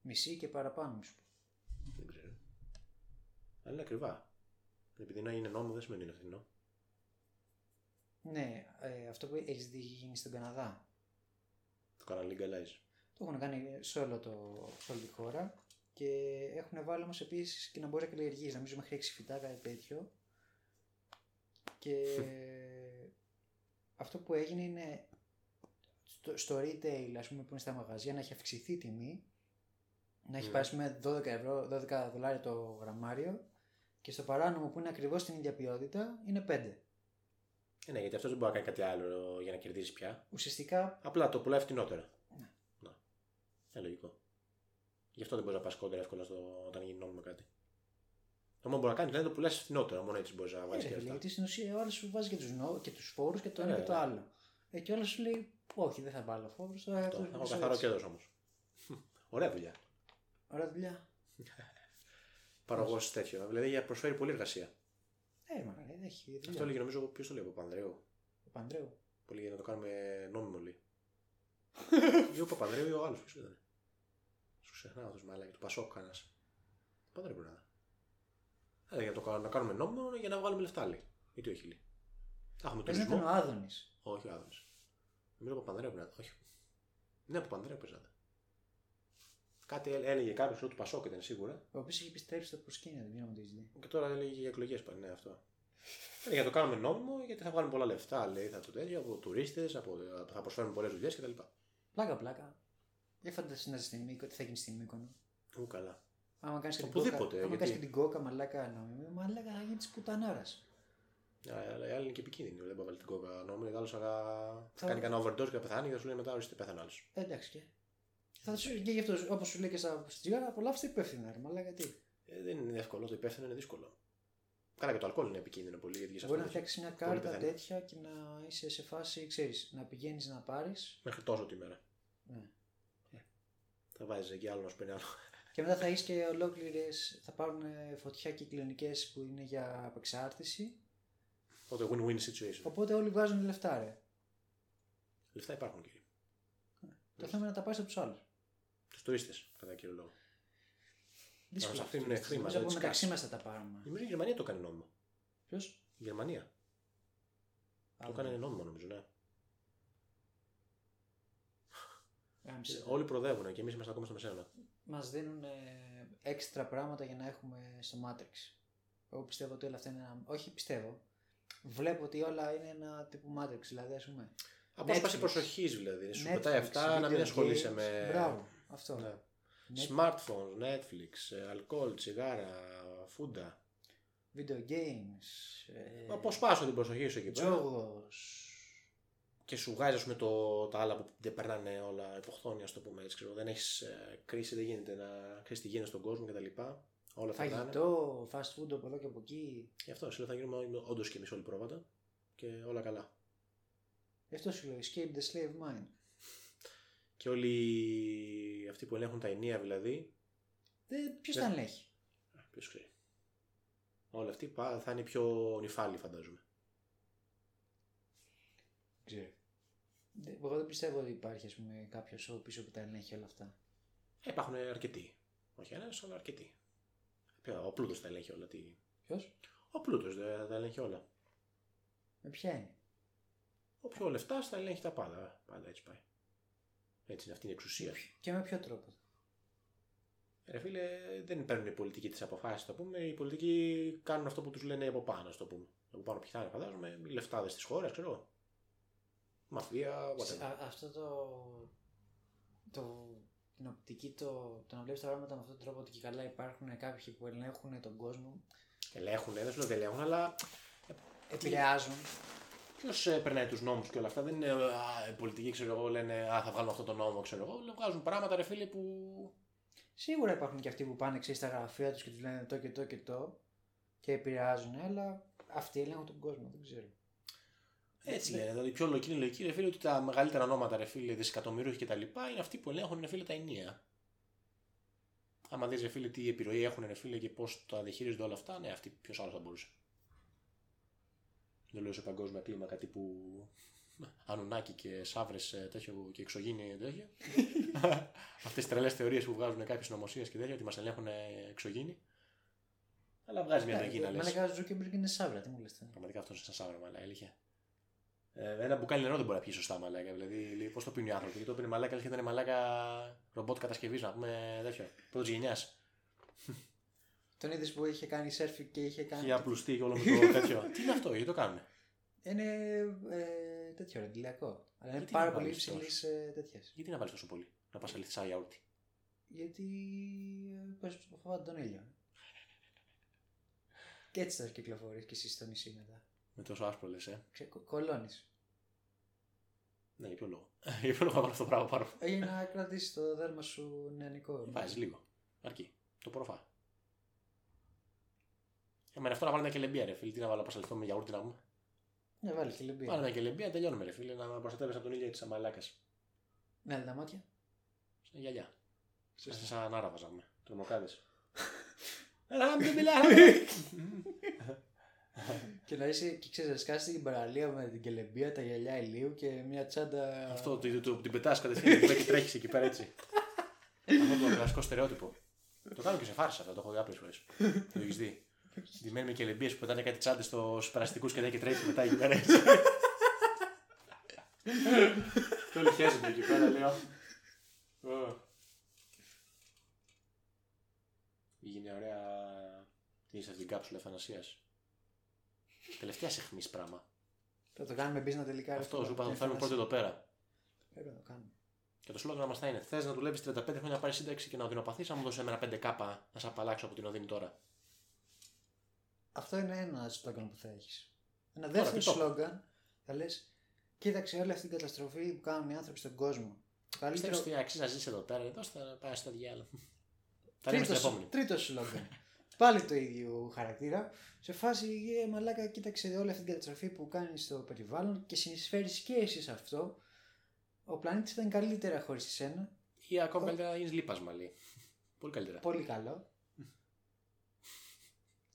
Μισή και παραπάνω μου σου πω. Δεν ξέρω. Αλλά είναι ακριβά. Επειδή να είναι νόμο δεν σημαίνει είναι φθηνό. Ναι, ε, αυτό που έχεις δει έχει γίνει στον Καναδά. Το κάναν legalize. Το έχουν κάνει σε, όλο το, σε όλη τη χώρα και έχουν βάλει όμως επίσης και να μπορεί να καλλιεργήσει. Νομίζω μέχρι 6 φυτά κάτι τέτοιο. Και αυτό που έγινε είναι στο, στο retail, ας πούμε, που είναι στα μαγαζιά, να έχει αυξηθεί η τιμή. Να έχει Ναι. πάει με 12, ευρώ, 12 δολάρια το γραμμάριο και στο παράνομο που είναι ακριβώς την ίδια ποιότητα είναι 5. Ε, ναι, γιατί αυτός δεν μπορεί να κάνει κάτι άλλο για να κερδίσει πια. Ουσιαστικά Απλά το πουλάει φτηνότερα. Ναι. Να. Ε, λογικό. Γι' αυτό δεν μπορείς να πας κόντρα εύκολα στο, όταν γίνει νόμιμο κάτι. Το μόνο που μπορεί να κάνεις είναι να το πουλάει φτηνότερα. Μόνο έτσι μπορείς να Ε, βάλει ρε και φίλε, αυτά. γιατί στην ουσία ο άλλος σου βάζει και τους νο... και τους φόρους και το Ε, ένα και το ναι. άλλο. Ε, και ο άλλος σου λέει, Όχι, δεν θα βάλω φόρους. Θα Αυτό. το Έχω ρωτήσω καθαρό έτσι». κέρδο όμως. Ωραία δουλειά. Ωραία δουλειά. [laughs] Παραγωγός τέτοιο. Δηλαδή προσφέρει πολλή εργασία. Ε, μα ε, έχει δουλειά. Αυτό έλεγε νομίζω ποιος το λέει από Πανδρέου. Ο Παντρέου. Πολύ για να το κάνουμε νόμιμο λέει. [laughs] ή ο Παπανδρέου ή ο άλλος. Ποιο ήταν. Σου ξεχνάω αυτό μαλάκι. Του Πασόκ κανένα. Παπανδρέου πρέπει να είναι. Ε, για να το κάνουμε, να κάνουμε νόμιμο για να βγάλουμε λεφτά λέει. Γιατί όχι λέει. Θα έχουμε Πες να ήταν ο τουρισμό. Άδωνης. Όχι ο Άδωνης. Νομίζω ο Παπανδρέου πρέπει να είναι. Όχι. Ναι, ο Παπανδρέου πρέπει να είναι. Κάτι έ- έλεγε κάποιος του Πασόκ ήταν σίγουρα. Ο οποίος έχει επιστρέψει στο προσκήνιο, δεν ξέρω αν το έχεις δει. Και τώρα έλεγε για εκλογές πάλι, ναι, αυτό. Ε, για να το κάνουμε νόμιμο, γιατί θα βγάλουμε πολλά λεφτά, λέει, θα το τέτοιο, από τουρίστες, από, θα προσφέρουμε πολλές δουλειές κτλ. Πλάκα, πλάκα. Για φανταστείτε να ζεις στην Μύκο, τι θα γίνεις στην Μύκονο. Ού, καλά. Άμα κάνεις και, την Οπουδήποτε, κόκα- άμα γιατί- κάνεις και την κόκα, μαλάκα νόμιμη, μαλάκα θα γίνει της πουτανάρας. Α, Αλλά η άλλη είναι και επικίνδυνη, δεν μπορεί να βάλει την κόκα νόμιμο, γιατί άλλο θα Θα- κάνει κανένα overdose και θα πεθάνει και θα σου λέει μετά ορίστε πέθανε άλλος. Ε, εντάξει και. Θα σου και γι' αυτό, όπως σου λέει και στα στη τσιγάρα, απολαύστε υπεύθυνα, ρε, μαλάκα τι. Ε, δεν είναι εύκολο, το υπεύθυνο είναι δύσκολο. Καλά και το αλκοόλ είναι επικίνδυνο πολύ, γιατί και σε Μπορεί να αυτό φτιάξεις μια πολύ κάρτα πεθαίνει. τέτοια και να είσαι σε φάση, ξέρεις, να πηγαίνεις να πάρεις. Μέχρι τόσο τη μέρα. Ναι. Θα βάζεις εκεί άλλο να σου παίρνει άλλο. Και μετά θα έχεις και ολόκληρες. Θα πάρουν ε, φωτιά και κλινικέ που είναι για απεξάρτηση. Οπότε win-win situation. Οπότε όλοι βγάζουν λεφτά, ρε. Λεφτά υπάρχουν κύριε. Το θέμα είναι να τα πάρεις από τους άλλους. Τους τουρίστες, κατά κύριο λόγο. Δύσκολο. μας αυτό. αφήνουν χρήματα, Νομίζω από έτσι μεταξύ κάτσε. μας θα τα πάρουμε. Νομίζω η Γερμανία το κάνει νόμιμο. Ποιος; Η Γερμανία. Το έκανε νόμιμο νομίζω, ναι. Όλοι προοδεύουν και εμείς είμαστε ακόμα στο μεσαίωνα. Μας δίνουν ε, έξτρα πράγματα για να έχουμε στο Matrix. Εγώ πιστεύω ότι όλα αυτά είναι ένα. Όχι πιστεύω. Βλέπω ότι όλα είναι ένα τύπου Matrix. Δηλαδή, ας πούμε. Απόσπαση Netflix. προσοχή δηλαδή. Σου Netflix, πετάει αυτά να μην video ασχολείσαι games. με. Μπράβο, αυτό. Ναι. Net- Smartphones, Netflix, ε, αλκοόλ, τσιγάρα, φούντα. Video games. Ε, Αποσπάσω την προσοχή σου εκεί πέρα. Τζόγος. Και σου βγάζει ας πούμε, το, τα άλλα που δεν περνάνε όλα υποχθόνια, ας το πούμε έτσι. Ξέρω. Δεν έχεις κρίση, δεν γίνεται να ξέρεις τι γίνεται στον κόσμο κτλ. Όλα θα περνάνε. Φαγητό, fast food από εδώ και από εκεί. Γι' αυτό σου λέω θα γίνουμε όντως και εμείς όλοι πρόβατα και όλα καλά. Γι' αυτό σου λέω, escape the slave mind. Και όλοι αυτοί που ελέγχουν τα ενία δηλαδή. Ποιος Δεν- τα ελέγχει; Ποιος ξέρει. Όλοι αυτοί πα- θα είναι πιο νυφάλοι, φαντάζομαι. Ξέρω. Δεν- Εγώ δεν πιστεύω ότι υπάρχει ας πούμε, κάποιος ο πίσω που τα ελέγχει όλα αυτά. Ε, υπάρχουν αρκετοί. Όχι ένας, αλλά αρκετοί. Ποιο, Ο πλούτος τα ελέγχει όλα. Τι... Ποιος; Ο πλούτος δεν τα ελέγχει όλα. Με ποια είναι; Όποιο λεφτά τα ελέγχει τα πάντα. Πάντα έτσι πάει. Έτσι είναι αυτή η εξουσία. Και με ποιο τρόπο; Ρε φίλε, δεν παίρνουν οι πολιτικοί τις αποφάσεις, το πούμε. Οι πολιτικοί κάνουν αυτό που τους λένε από πάνω, το πούμε. Από πάνω ποιοι θα είναι, φαντάζομαι, οι λεφτάδες της χώρας, ξέρω εγώ. Μαφία, Σε- whatever. α- αυτό το, το, την οπτική, το, το να βλέπεις τα πράγματα με αυτόν τον τρόπο ότι και καλά υπάρχουν κάποιοι που ελέγχουν τον κόσμο, Ελέγχουν, δεν σου λέω ότι ελέγχουν, αλλά επηρεάζουν. ποιος περνάει τους νόμους και όλα αυτά. Δεν είναι α, οι πολιτικοί, ξέρω εγώ, λένε Α, θα βγάλουμε αυτό το νόμο, ξέρω εγώ. Λέ, Βγάζουν πράγματα, ρε φίλε, που. Σίγουρα υπάρχουν και αυτοί που πάνε ξέρεις, στα γραφεία τους και τους λένε το και το και το και επηρεάζουν, αλλά αυτοί ελέγχουν τον κόσμο, δεν ξέρω. Έτσι Ναι. λένε. Δηλαδή, πιο λογική είναι λογική, ρε φίλε, ότι τα μεγαλύτερα ονόματα, ρε φίλε, δισεκατομμύρου και τα λοιπά, είναι αυτοί που ελέγχουν, ρε φίλε, τα ενία. Άμα δεις, ρε φίλε, τι επιρροή έχουν, ρε φίλε, και πώς τα διαχειρίζονται όλα αυτά, ναι, αυτοί ποιος άλλος θα μπορούσε. Δεν λέω σε παγκόσμια κλίμακα τύπου Ανουνάκι και Σαύρες τέτοιο και εξωγήινοι τέτοιο. [laughs] Αυτές τις τρελές θεωρίες που βγάζουν κάποιες συνωμοσίες και τέτοια, ότι μας ελέγχουν ε, εξωγήινοι. Αλλά βγάζει μια λογική να λες. Με λέγα Ζούκερμπεργκ είναι σαύρα, τι μου λες. τώρα. Πραγματικά αυτός είναι σαν σαύρα, μαλάκα, αλήθεια. Ε, ένα μπουκάλι νερό δεν μπορεί να πιει σωστά, μαλάκα. Δηλαδή, πώς το πίνει οι άνθρωποι. Γιατί το πίνει μαλάκα, αλλά ήταν μαλάκα ρομπότ κατασκευής, να πούμε τέτοιο. Πρώτη γενιάς. Τον είδες που είχε κάνει σερφι και είχε κάνει. Είχε απλουστεί και όλο με το [laughs] τέτοιο. Τι είναι αυτό, γιατί το κάνουν. Είναι ε, τέτοιο ρεντιλιακό. Αλλά είναι Γιατί πάρα να πολύ βάλεις υψηλής ε, τέτοιας. Γιατί να βάλεις τόσο πολύ. Να πας αλήθεια σαν γιαούρτι. Γιατί ε, πες, φοβάται τον ήλιο. [laughs] Και έτσι θα κυκλοφορείς και εσύ στο νησί μετά. Με τόσο άσπρο λες, ε. Ξε, κο, κολώνεις. Ναι, για ποιο λόγο. [laughs] για ποιο λόγο να βάλω αυτό το πράγμα πάνω. Ε, Για να κρατήσεις το δέρμα σου νεανικό. Βάζεις λίγο. Αρκεί. Το προφά. Εμένα αυτό να βάλω μια κελεμπία, ρε φίλε. Τι να βάλω, πασαλιθώ με γιαούρτι να πούμε; Ναι, βάλει και λεμπία. Βάλω μια κελεμπία, τελειώνουμε, ρε φίλε. Να προστατεύει από τον ήλιο τη αμαλάκα. Ναι, αλλά τα μάτια. Σαν γυαλιά. Σωστά. Σαν σαν άραβα, ζάμε. Τρομοκράτες. [laughs] Αλhamdulillah. [laughs] [laughs] Και να είσαι και ξέρεις, να σκάσεις την παραλία με την κελεμπία, τα γυαλιά ηλίου και μια τσάντα. Αυτό το, το, την πετάς κατευθείαν και τρέχει εκεί πέρα έτσι. [laughs] Αυτό το κλασικό στερεότυπο. Το κάνω και σε φάρσα αυτό, το έχω δει άπειρε φορέ. Το έχεις δει. [laughs] Ντυμένοι με κελεμπίες που πετάνε κάτι τσάντες στους περαστικούς και δεν και τρέχει μετά εκεί πέρα έτσι. Και όλοι χέζονται εκεί πέρα, λέω. Ω. Έγινε ωραία. Τι είσαι αυτή την κάψουλα ευθανασία. Τελευταίας αιχμής πράγμα. Θα το κάνουμε business τελικά. ρε Αυτό φίλε. σου είπα, θα το Και φέρουμε πρώτο εδώ πέρα. Πρέπει να το κάνουμε. Και το σλόγγαν μας θα είναι: Θες να δουλεύεις 35 χρόνια να πάρεις σύνταξη και να οδυνοπαθείς, να μου δώσεις εμένα 5 κάπα να σε απαλλάξω από την οδύνη τώρα. Αυτό είναι ένα σλόγγαν που θα έχεις. Ένα Τώρα, δεύτερο τι το έχω. σλόγγαν θα λες: Κοίταξε όλη αυτή την καταστροφή που κάνουν οι άνθρωποι στον κόσμο. Το καλύτερο. Πιστεύεις ότι αξίζει να ζήσει εδώ πέρα, εδώ θα πάει στο διάολο. Θα λέμε στην Τρίτο, επόμενη. τρίτος σλόγγαν. Πάλι το ίδιο χαρακτήρα. Σε φάση, ε, μαλάκα, κοίταξε όλη αυτή την καταστροφή που κάνεις στο περιβάλλον και συνεισφέρεις και εσύ σε αυτό. Ο πλανήτης θα είναι καλύτερα χωρίς εσένα. Ή ακόμα καλύτερα να γίνεις λίπασμα, λέει. Πολύ καλύτερα. Πολύ καλό.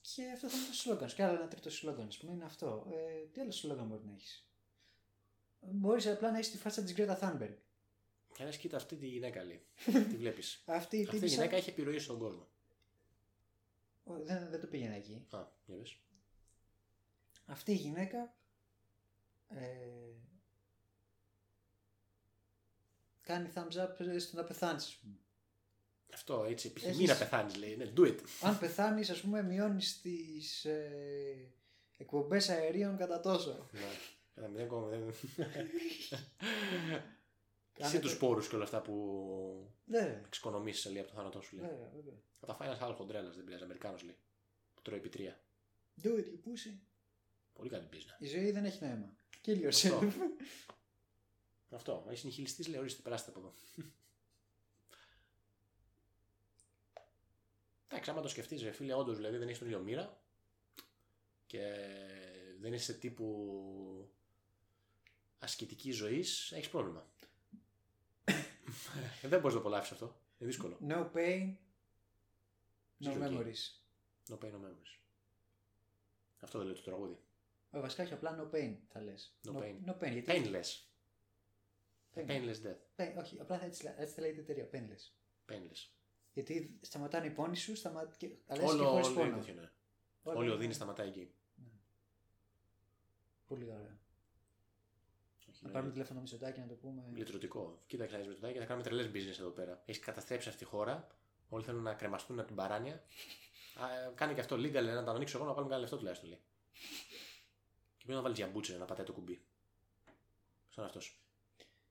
και αυτό θα είναι το σλόγγαν. σου. Και άλλο ένα τρίτο σλόγγαν, ας πούμε, είναι αυτό. Ε, τι άλλο σλόγγαν μπορεί να έχεις; Μπορείς απλά να έχεις τη φάτσα της Γκρέτα Θάνμπεργκ. Και λε, κοίτα αυτή τη γυναίκα, λέει. [laughs] τη βλέπεις. Αυτή η Αυτή η τύπησα- γυναίκα έχει επιρροή στον κόσμο. Ω, Δεν, δεν το πήγαινα εκεί. Α, για πες. Αυτή η γυναίκα ε, κάνει thumbs up στο να πεθάνεις, ας πούμε. Αυτό έτσι, επιθυμεί Έχεις- να πεθάνεις, λέει. Ναι, do it. Αν πεθάνεις, ας πούμε, μειώνεις τις ε, εκπομπές αερίων κατά τόσο. Ναι. Κατά μηδέν κόμμα μηδέν. [laughs] Εσύ Κάνετε- τους σπόρου και όλα αυτά που Ναι, εξοικονομήσεις λέει από το θάνατό σου, λέει. βέβαια, βέβαια. Θα τα φάει ένα άλλο χοντρέλας, δεν πειράζει. Αμερικάνος λέει. Που τρώει επί τρία. Do it, you pussy. Πολύ καλή πίσνα. Η ζωή δεν έχει νόημα. Kill Αυτό. yourself. Αυτό. Είσαι νυχιλιστή, λέει, ορίστε, περάστε από εδώ. Εντάξει, άμα το σκεφτείς, ρε φίλε, όντως δηλαδή δεν έχεις τον ίδιο μοίρα και δεν είσαι τύπου ασκητική ζωής, έχεις πρόβλημα. Ε, δεν μπορείς να το απολαύσεις αυτό. Είναι δύσκολο. No pain, no Zero gain. memories. No pain, no memories. Αυτό δεν λέει το τραγούδι. Ε, βασικά όχι απλά no pain θα λες. No pain. No pain. Γιατί... Painless. Pain. Painless death. Pain, όχι, απλά θα έτσι, έτσι θα λέγεται η εταιρεία. Painless. Painless. Γιατί σταματάνε οι πόνοι σου, σταμα... και... αλλά είσαι και Όλο, χωρίς όλο πόνο. τέτοιο, ναι. Όλο- Όλη η οδύνη σταματάει εκεί. Πολύ ωραία. Όχι, Να ναι. πάρουμε τηλέφωνο Μητσοτάκη να το πούμε. Λυτρωτικό. Κοίταξε να δεις με το τάκι, θα κάνουμε τρελές business εδώ πέρα. Έχεις καταστρέψει αυτή τη χώρα. Όλοι θέλουν να κρεμαστούν από την παράνοια. Α, ε, κάνει και αυτό legal, να τα ανοίξω εγώ να βάλουμε κανένα λεφτό τουλάχιστον. Λέει. Και πρέπει να βάλεις τζαμπούτσε να πατάει το κουμπί. Σαν αυτός.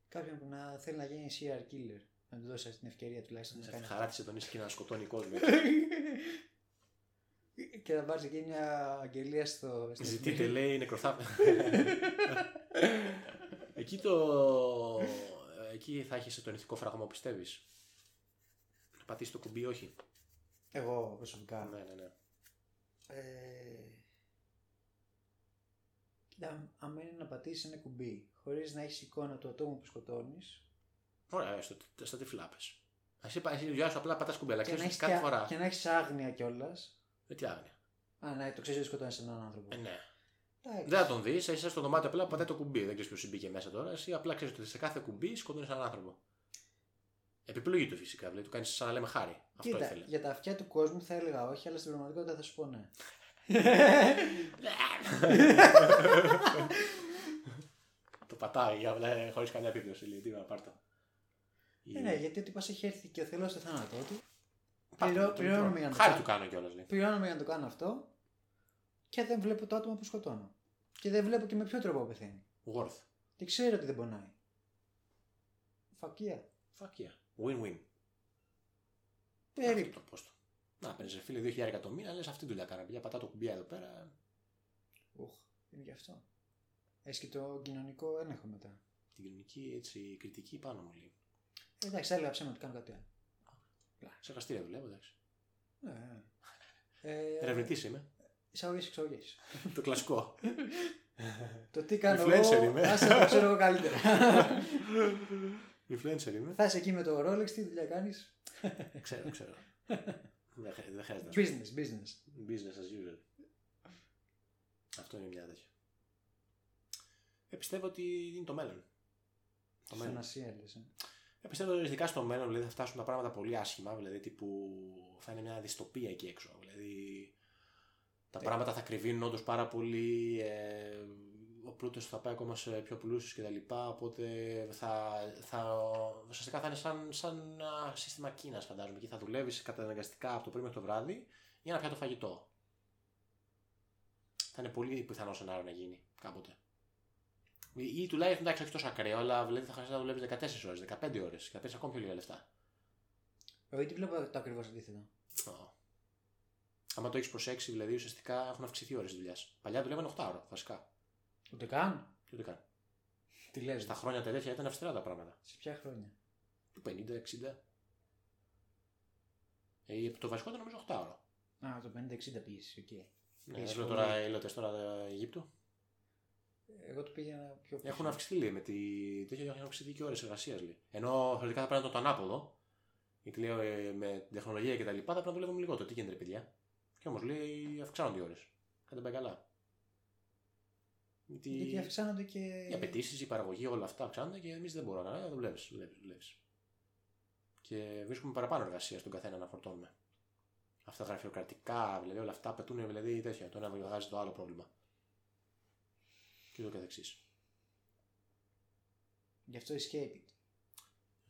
Κάποιον που να θέλει να γίνει serial killer. Να του δώσει την ευκαιρία τουλάχιστον να Σε κάνει. χαράτησε τον ίσχυ να σκοτώνει κόσμο. [laughs] και να πάρει εκεί μια αγγελία στο. στην Ζητείτε, λέει, νεκροθά... [laughs] Εκεί το... Εκεί θα έχεις τον ηθικό φραγμό, πιστεύεις; Να πατήσεις το κουμπί, όχι; Εγώ προσωπικά. Ναι, ναι, ναι. Ε... Κοίτα, άμα είναι να πατήσεις ένα κουμπί χωρίς να έχεις εικόνα του ατόμου που σκοτώνεις. Ωραία, στο, στα τυφλά πες. Εσύ, πα- εσύ η δουλειά σου απλά πατάς κουμπί, αλλά Και, να ξέρεις έχεις κάθε και- φορά. και να έχεις άγνοια κιόλας. Με τι άγνοια; Α, ναι, το ξέρεις ότι σκοτώνεις έναν άνθρωπο. Ε, ναι. Εντάξει. Δεν θα τον δεις, είσαι στο δωμάτιο απλά πατάει το κουμπί. Δεν ξέρεις ποιος μπήκε μέσα τώρα. Εσύ απλά ξέρεις ότι σε κάθε κουμπί σκοτώνεις έναν άνθρωπο. Επιλογή του φυσικά, δηλαδή του κάνεις σαν να λέμε χάρη. Αυτό Κοίτα, ήθελε. για τα αυτιά του κόσμου θα έλεγα όχι, αλλά στην πραγματικότητα θα σου πω ναι. [laughs] το πατάει για απλά χωρίς καμιά επίπτωση. Λέει, τι να πάρ' το. Ε, ναι, γιατί ο τύπος έχει έρθει και ο Θεός στο θάνατό του. Πάρ' το, πληρώ- το πληρώνουμε μικρό. για να το Χάρη κάνω. του κάνω κιόλας. Λέει. Πληρώνομαι για να το κάνω αυτό και δεν βλέπω το άτομο που σκοτώνω. Και δεν βλέπω και με ποιο τρόπο πεθαίνει. Worth. Και ξέρω ότι δεν πονάει. Φακία. Fuck yeah. Win-win. Περίπου. Αυτό το πώς το. Να παίρνει φίλε 2.000 εκατομμύρια, λες αυτή τη δουλειά κάνα. Για πατά το κουμπί εδώ πέρα. Ουχ, είναι γι' αυτό. Έχεις και το κοινωνικό έλεγχο μετά. Την κοινωνική έτσι, κριτική πάνω μου λέει. Ε, εντάξει, θα έλεγα ψέμα ότι κάνω κάτι άλλο. Σε εργαστήρια δουλεύω, εντάξει. Ναι, ναι. Ε, Ερευνητής είμαι. Εισαγωγές, εξαγωγές. το κλασικό. το τι κάνω Influencer εγώ, είμαι. άσε να το ξέρω εγώ καλύτερα. Influencer είμαι. θα είσαι εκεί με το Rolex, τι δουλειά κάνεις; ξέρω, ξέρω. δεν, χρ- δεν χρειάζεται. να Business, business. Business as usual. Αυτό είναι μια τέτοια. Ε, πιστεύω ότι είναι το μέλλον. Το μέλλον. Φανασία λες. ε. Ε, πιστεύω ότι ειδικά στο μέλλον δηλαδή, θα φτάσουν τα πράγματα πολύ άσχημα. Δηλαδή τύπου θα είναι μια δυστοπία εκεί έξω. Δηλαδή τα Τι. πράγματα θα κρυβίνουν όντως πάρα πολύ. Ε, ο πλούτος θα πάει ακόμα σε πιο πλούσιους κτλ. Οπότε θα, θα, ουσιαστικά θα είναι σαν, σαν ένα σύστημα Κίνας, φαντάζομαι. Εκεί θα δουλεύεις καταναγκαστικά από το πρωί μέχρι το βράδυ για να πιάσει το φαγητό. Θα είναι πολύ πιθανό σενάριο να γίνει κάποτε. Ή, ή τουλάχιστον εντάξει, όχι τόσο ακραίο, αλλά δηλαδή θα χρειάζεται να δουλεύεις 14 ώρες, 15 ώρες και θα παίρνει ακόμη πιο λίγα λεφτά. Εγώ γιατί βλέπω το ακριβώς αντίθετο. Oh. Άμα το έχεις προσέξει, δηλαδή ουσιαστικά έχουν αυξηθεί οι ώρες δουλειάς. Παλιά δουλεύανε 8ωρα, βασικά. Ούτε καν; Τι ούτε καν. Τι λες. Στα χρόνια τα τέτοια ήταν αυστηρά τα πράγματα. Σε ποια χρόνια; Του 50, 60. Ε, το βασικό ήταν νομίζω 8ωρο. Α, το 50-60 πήγες, οκ. Ναι, Πήγες έβλεπα πολύ. τώρα οι είλωτες τώρα ε, Αιγύπτου. Εγώ το πήγαινα πιο πίσω. Έχουν αυξηθεί λέει, με τη τέτοια έχουν αυξηθεί και ώρες εργασίας. Ενώ θεωρητικά θα πρέπει να το, το ανάποδο. Γιατί λέω ε, με την τεχνολογία και τα λοιπά θα πρέπει να δουλεύουμε λιγότερο. Τι γίνεται, ρε παιδιά; Και όμως λέει αυξάνονται οι ώρες. Κάτι πάει καλά. Γιατί, Γιατί αυξάνονται και. οι απαιτήσεις, η παραγωγή, όλα αυτά αυξάνονται και εμείς δεν μπορούμε να δουλεύεις. Δουλεύεις, δουλεύεις. Και βρίσκουμε παραπάνω εργασία στον καθένα να φορτώνουμε. Αυτά τα γραφειοκρατικά, δηλαδή όλα αυτά απαιτούν δηλαδή τέτοια. Το ένα βγάζει το άλλο πρόβλημα. Και το καθεξής. Γι' αυτό escape it.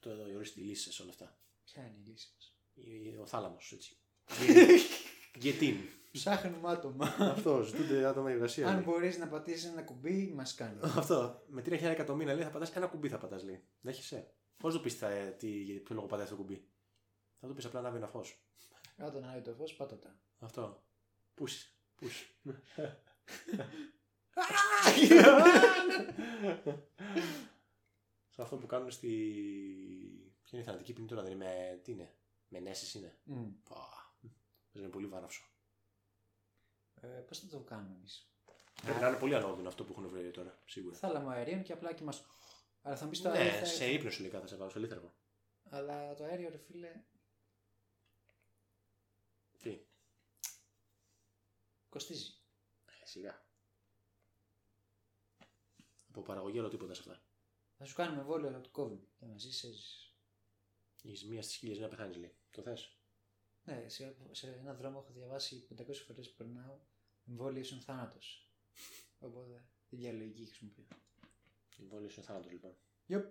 Το εδώ η οριστική λύσης σε όλα αυτά. Ποια είναι η λύση μας; Η- Ο θάλαμος, έτσι. [laughs] Γετίν. Ψάχνουμε άτομα. Αυτό, ζητούνται άτομα εργασία. Αν μπορείς να πατήσεις ένα κουμπί, μας κάνει. Αυτό. Με 3.000 εκατομμύρια λέει θα πατάς ένα κουμπί θα πατάς λέει. Δέχεσαι; Πώς το πεις τι, για ποιο λόγο πατάει αυτό το κουμπί; Θα το πεις απλά ανάβει ένα φως. Όταν να το φως, πάτα τα. Αυτό. Πούσι. Πούσι. Σε αυτό που κάνουν στη. Ποια είναι η θανατική ποινή τώρα, δεν είναι με. Τι είναι; Με νέσει είναι. Mm. Πα. Είναι πολύ βάναυσο. Ε, Πώς θα το κάνουμε εμείς; Πρέπει να είναι πολύ ανώδυνο αυτό που έχουν βρει τώρα, σίγουρα. Θάλαμο αερίων και απλά και μα. Αλλά θα μπει στο Ναι, αέριο. θα- σε ύπνο σου λέει θα σε βάλω, σε λίθαργο. Αλλά το αέριο, ρε φίλε, Τι; κοστίζει. σιγά. Από παραγωγή όλο τίποτα σε αυτά. Θα σου κάνουμε βόλιο του COVID. Θα μαζί έζησε. Έχει μία στις χίλιες να πεθάνεις, λέει. Το θες; Ναι, σε, σε ένα δρόμο έχω διαβάσει 500 φορές που περνάω. Εμβόλιο ίσον θάνατος. Οπότε την διαλογική χρησιμοποιώ. Εμβόλιο είναι θάνατο λοιπόν. Yep.